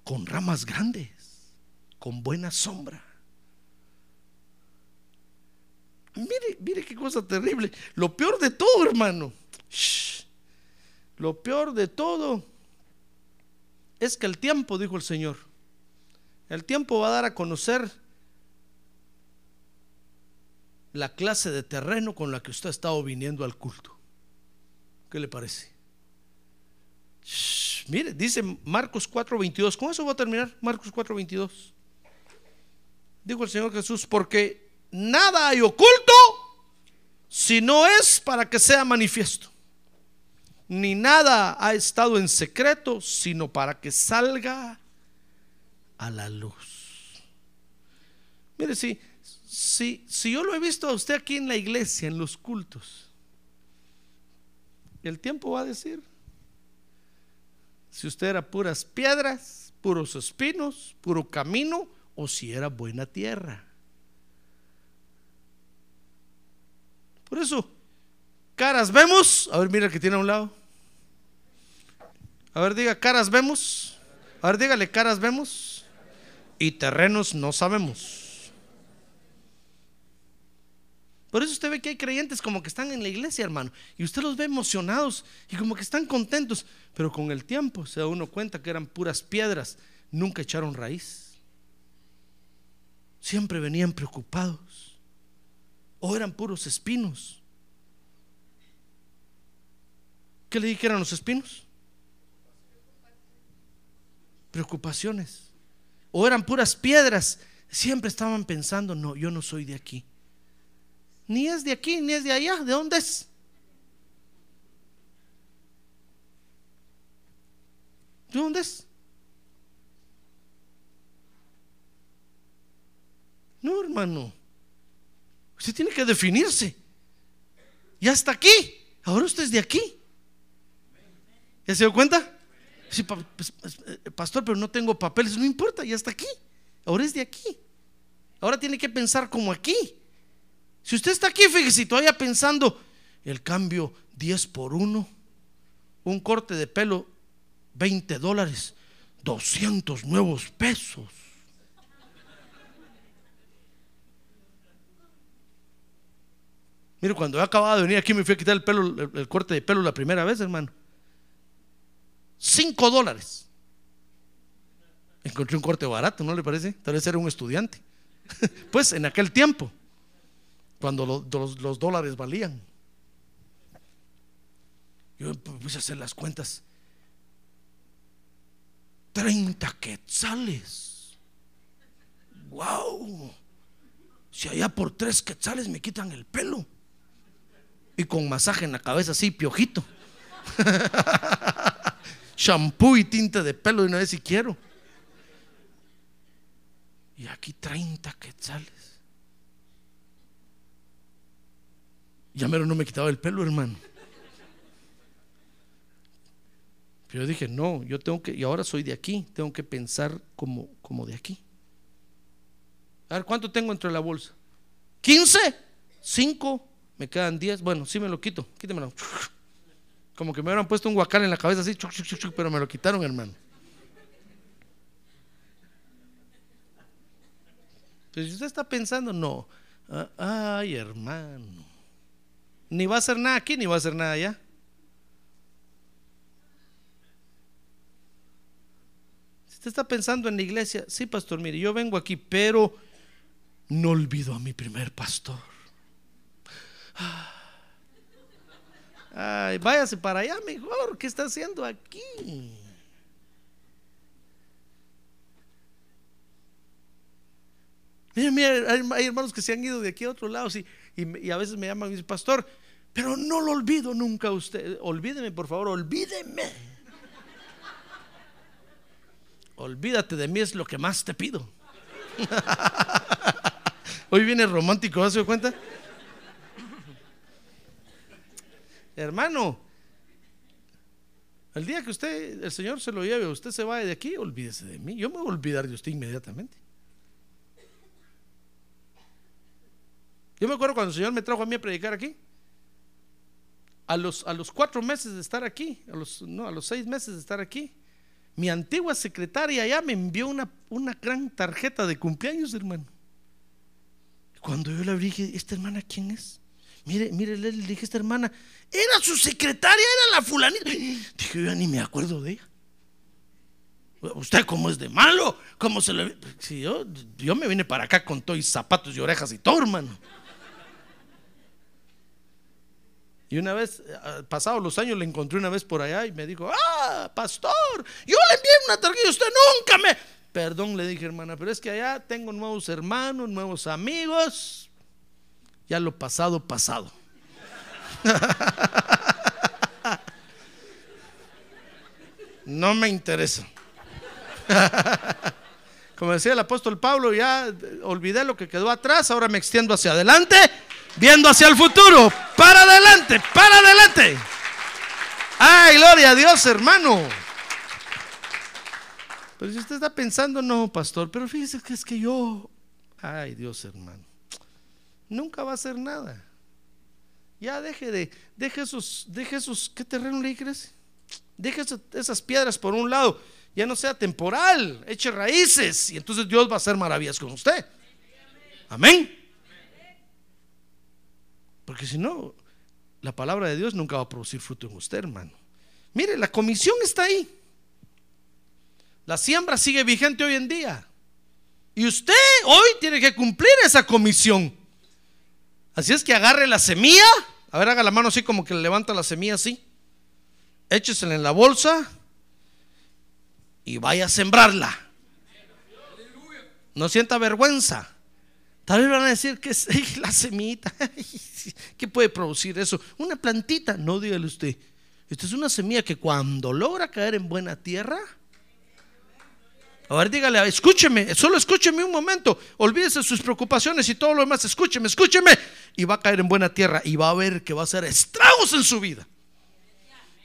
con ramas grandes, con buena sombra. Mire, mire qué cosa terrible. Lo peor de todo, hermano. lo peor de todo es que el tiempo, dijo el Señor, el tiempo va a dar a conocer la clase de terreno con la que usted ha estado viniendo al culto. ¿Qué le parece? mire, dice Marcos 4:22. ¿Con eso va a terminar? Marcos 4:22. Dijo el Señor Jesús, porque nada hay oculto si no es para que sea manifiesto ni nada ha estado en secreto, sino para que salga a la luz. Mire, si, si, si yo lo he visto a usted aquí en la iglesia, en los cultos, el tiempo va a decir si usted era puras piedras, puros espinos, puro camino, o si era buena tierra. Por eso, Caras vemos. A ver, mira que tiene a un lado. A ver, diga, caras vemos. A ver, dígale, caras vemos. Y terrenos no sabemos. Por eso usted ve que hay creyentes como que están en la iglesia, hermano, y usted los ve emocionados y como que están contentos, pero con el tiempo se da uno cuenta que eran puras piedras, nunca echaron raíz. Siempre venían preocupados o eran puros espinos. ¿Qué le dije que eran los espinos? Preocupaciones. O eran puras piedras. Siempre estaban pensando, no, yo no soy de aquí. Ni es de aquí, ni es de allá. ¿De dónde es? ¿De dónde es? No, hermano. Usted tiene que definirse. Ya está aquí. Ahora usted es de aquí. ¿Ya se dio cuenta? Sí, pues, pues, eh, pastor, pero no tengo papeles. No importa, ya está aquí. Ahora es de aquí. Ahora tiene que pensar como aquí. Si usted está aquí, fíjese, todavía pensando el cambio 10 por 1, un corte de pelo 20 dólares, 200 nuevos pesos. Mire, cuando yo acababa de venir aquí me fui a quitar el pelo, el, el corte de pelo la primera vez, hermano. 5 dólares. Encontré un corte barato, ¿no le parece? Tal vez era un estudiante. pues en aquel tiempo, cuando lo- los, los dólares valían. Yo puse a hacer las cuentas. 30 quetzales. ¡Wow! Si allá por tres quetzales me quitan el pelo. Y con masaje en la cabeza así, piojito. Shampoo y tinte de pelo de una vez si quiero. Y aquí 30 quetzales. Ya mero no me quitaba el pelo, hermano. Pero yo dije, no, yo tengo que, y ahora soy de aquí, tengo que pensar como, como de aquí. A ver, ¿cuánto tengo entre la bolsa? ¿15? ¿5? Me quedan 10. Bueno, sí me lo quito, quítemelo. Como que me hubieran puesto un guacal en la cabeza así, chuc, chuc, chuc, pero me lo quitaron, hermano. Si usted está pensando, no, ah, ay, hermano, ni va a hacer nada aquí, ni va a hacer nada allá. Si usted está pensando en la iglesia, sí, pastor, mire, yo vengo aquí, pero no olvido a mi primer pastor. Ay, váyase para allá mejor. ¿Qué está haciendo aquí? Mira, mira, hay, hay hermanos que se han ido de aquí a otro lado sí, y, a veces me llaman y dicen, pastor, pero no lo olvido nunca a usted. Olvídeme, por favor, olvídeme. Olvídate de mí, es lo que más te pido. Hoy viene romántico, ¿se da cuenta? Hermano, el día que usted, el Señor se lo lleve, usted se vaya de aquí, olvídese de mí. Yo me voy a olvidar de usted inmediatamente. Yo me acuerdo cuando el Señor me trajo a mí a predicar aquí. A los, a los cuatro meses de estar aquí, a los, no, a los seis meses de estar aquí, mi antigua secretaria ya me envió una, una gran tarjeta de cumpleaños, hermano. Cuando yo la abrí, dije, ¿esta hermana quién es? Mire, mire, le dije, esta hermana, era su secretaria, era la fulanita. Dije, yo ya ni me acuerdo de ella. Usted cómo es de malo, cómo se le... Si yo, yo me vine para acá con todos zapatos y orejas y todo, hermano. Y una vez, eh, pasados los años, le encontré una vez por allá y me dijo, ah, pastor, yo le envié una tarjeta y usted nunca me... Perdón, le dije, hermana, pero es que allá tengo nuevos hermanos, nuevos amigos. Ya lo pasado, pasado. No me interesa. Como decía el apóstol Pablo, ya olvidé lo que quedó atrás, ahora me extiendo hacia adelante, viendo hacia el futuro. Para adelante, para adelante. Ay, gloria a Dios, hermano. Pero si usted está pensando, no, pastor, pero fíjese que es que yo, ay, Dios, hermano, nunca va a hacer nada. Ya deje de, deje esos, deje esos, ¿qué terreno le crees? Deje esas piedras por un lado, ya no sea temporal, eche raíces y entonces Dios va a hacer maravillas con usted. Amén. Porque si no, la palabra de Dios nunca va a producir fruto en usted, hermano. Mire, la comisión está ahí. La siembra sigue vigente hoy en día. Y usted hoy tiene que cumplir esa comisión. Así es que agarre la semilla. A ver, haga la mano así como que levanta la semilla así. Échesela en la bolsa y vaya a sembrarla. No sienta vergüenza. Tal vez van a decir que es la semita. ¿Qué puede producir eso? Una plantita. No, dígale usted. Esta es una semilla que cuando logra caer en buena tierra. A ver, dígale, escúcheme, solo escúcheme un momento. Olvídese sus preocupaciones y todo lo demás. Escúcheme, escúcheme. Y va a caer en buena tierra y va a ver que va a hacer estragos en su vida.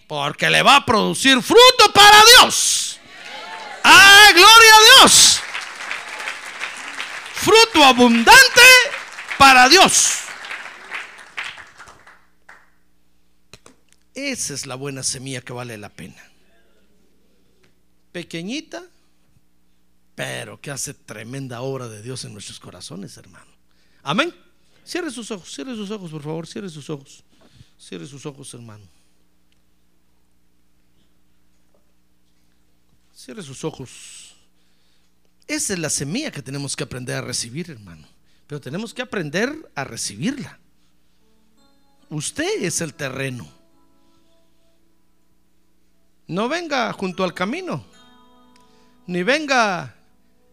Porque le va a producir fruto para Dios. ¡Ay, gloria a Dios! Fruto abundante para Dios. Esa es la buena semilla que vale la pena. Pequeñita, pero que hace tremenda obra de Dios en nuestros corazones, hermano. Amén. Cierre sus ojos, cierre sus ojos, por favor, cierre sus ojos. Cierre sus ojos, hermano. Cierre sus ojos. Esa es la semilla que tenemos que aprender a recibir, hermano. Pero tenemos que aprender a recibirla. Usted es el terreno. No venga junto al camino, ni venga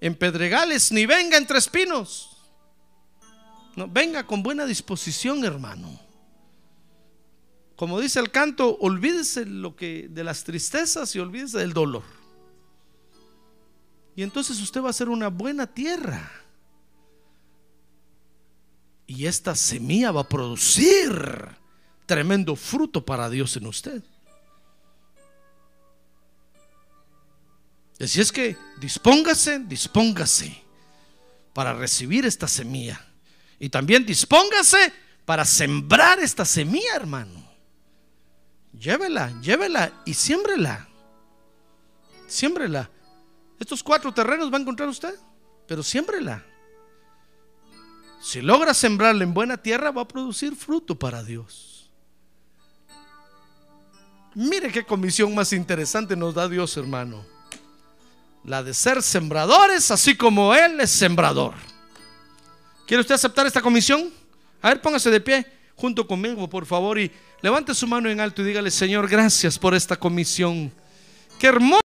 en pedregales, ni venga entre espinos. No, venga con buena disposición, hermano. Como dice el canto, olvídese de las tristezas y olvídese del dolor. Y entonces usted va a ser una buena tierra. Y esta semilla va a producir tremendo fruto para Dios en usted. Así es que dispóngase, dispóngase para recibir esta semilla. Y también dispóngase para sembrar esta semilla, hermano. Llévela, llévela y siémbrela. Siémbrela. Estos cuatro terrenos va a encontrar usted, pero siémbrela. Si logra sembrarla en buena tierra, va a producir fruto para Dios. Mire qué comisión más interesante nos da Dios, hermano la de ser sembradores, así como Él es sembrador. ¿Quiere usted aceptar esta comisión? A ver, póngase de pie junto conmigo, por favor, y levante su mano en alto y dígale, Señor, gracias por esta comisión. Qué hermoso.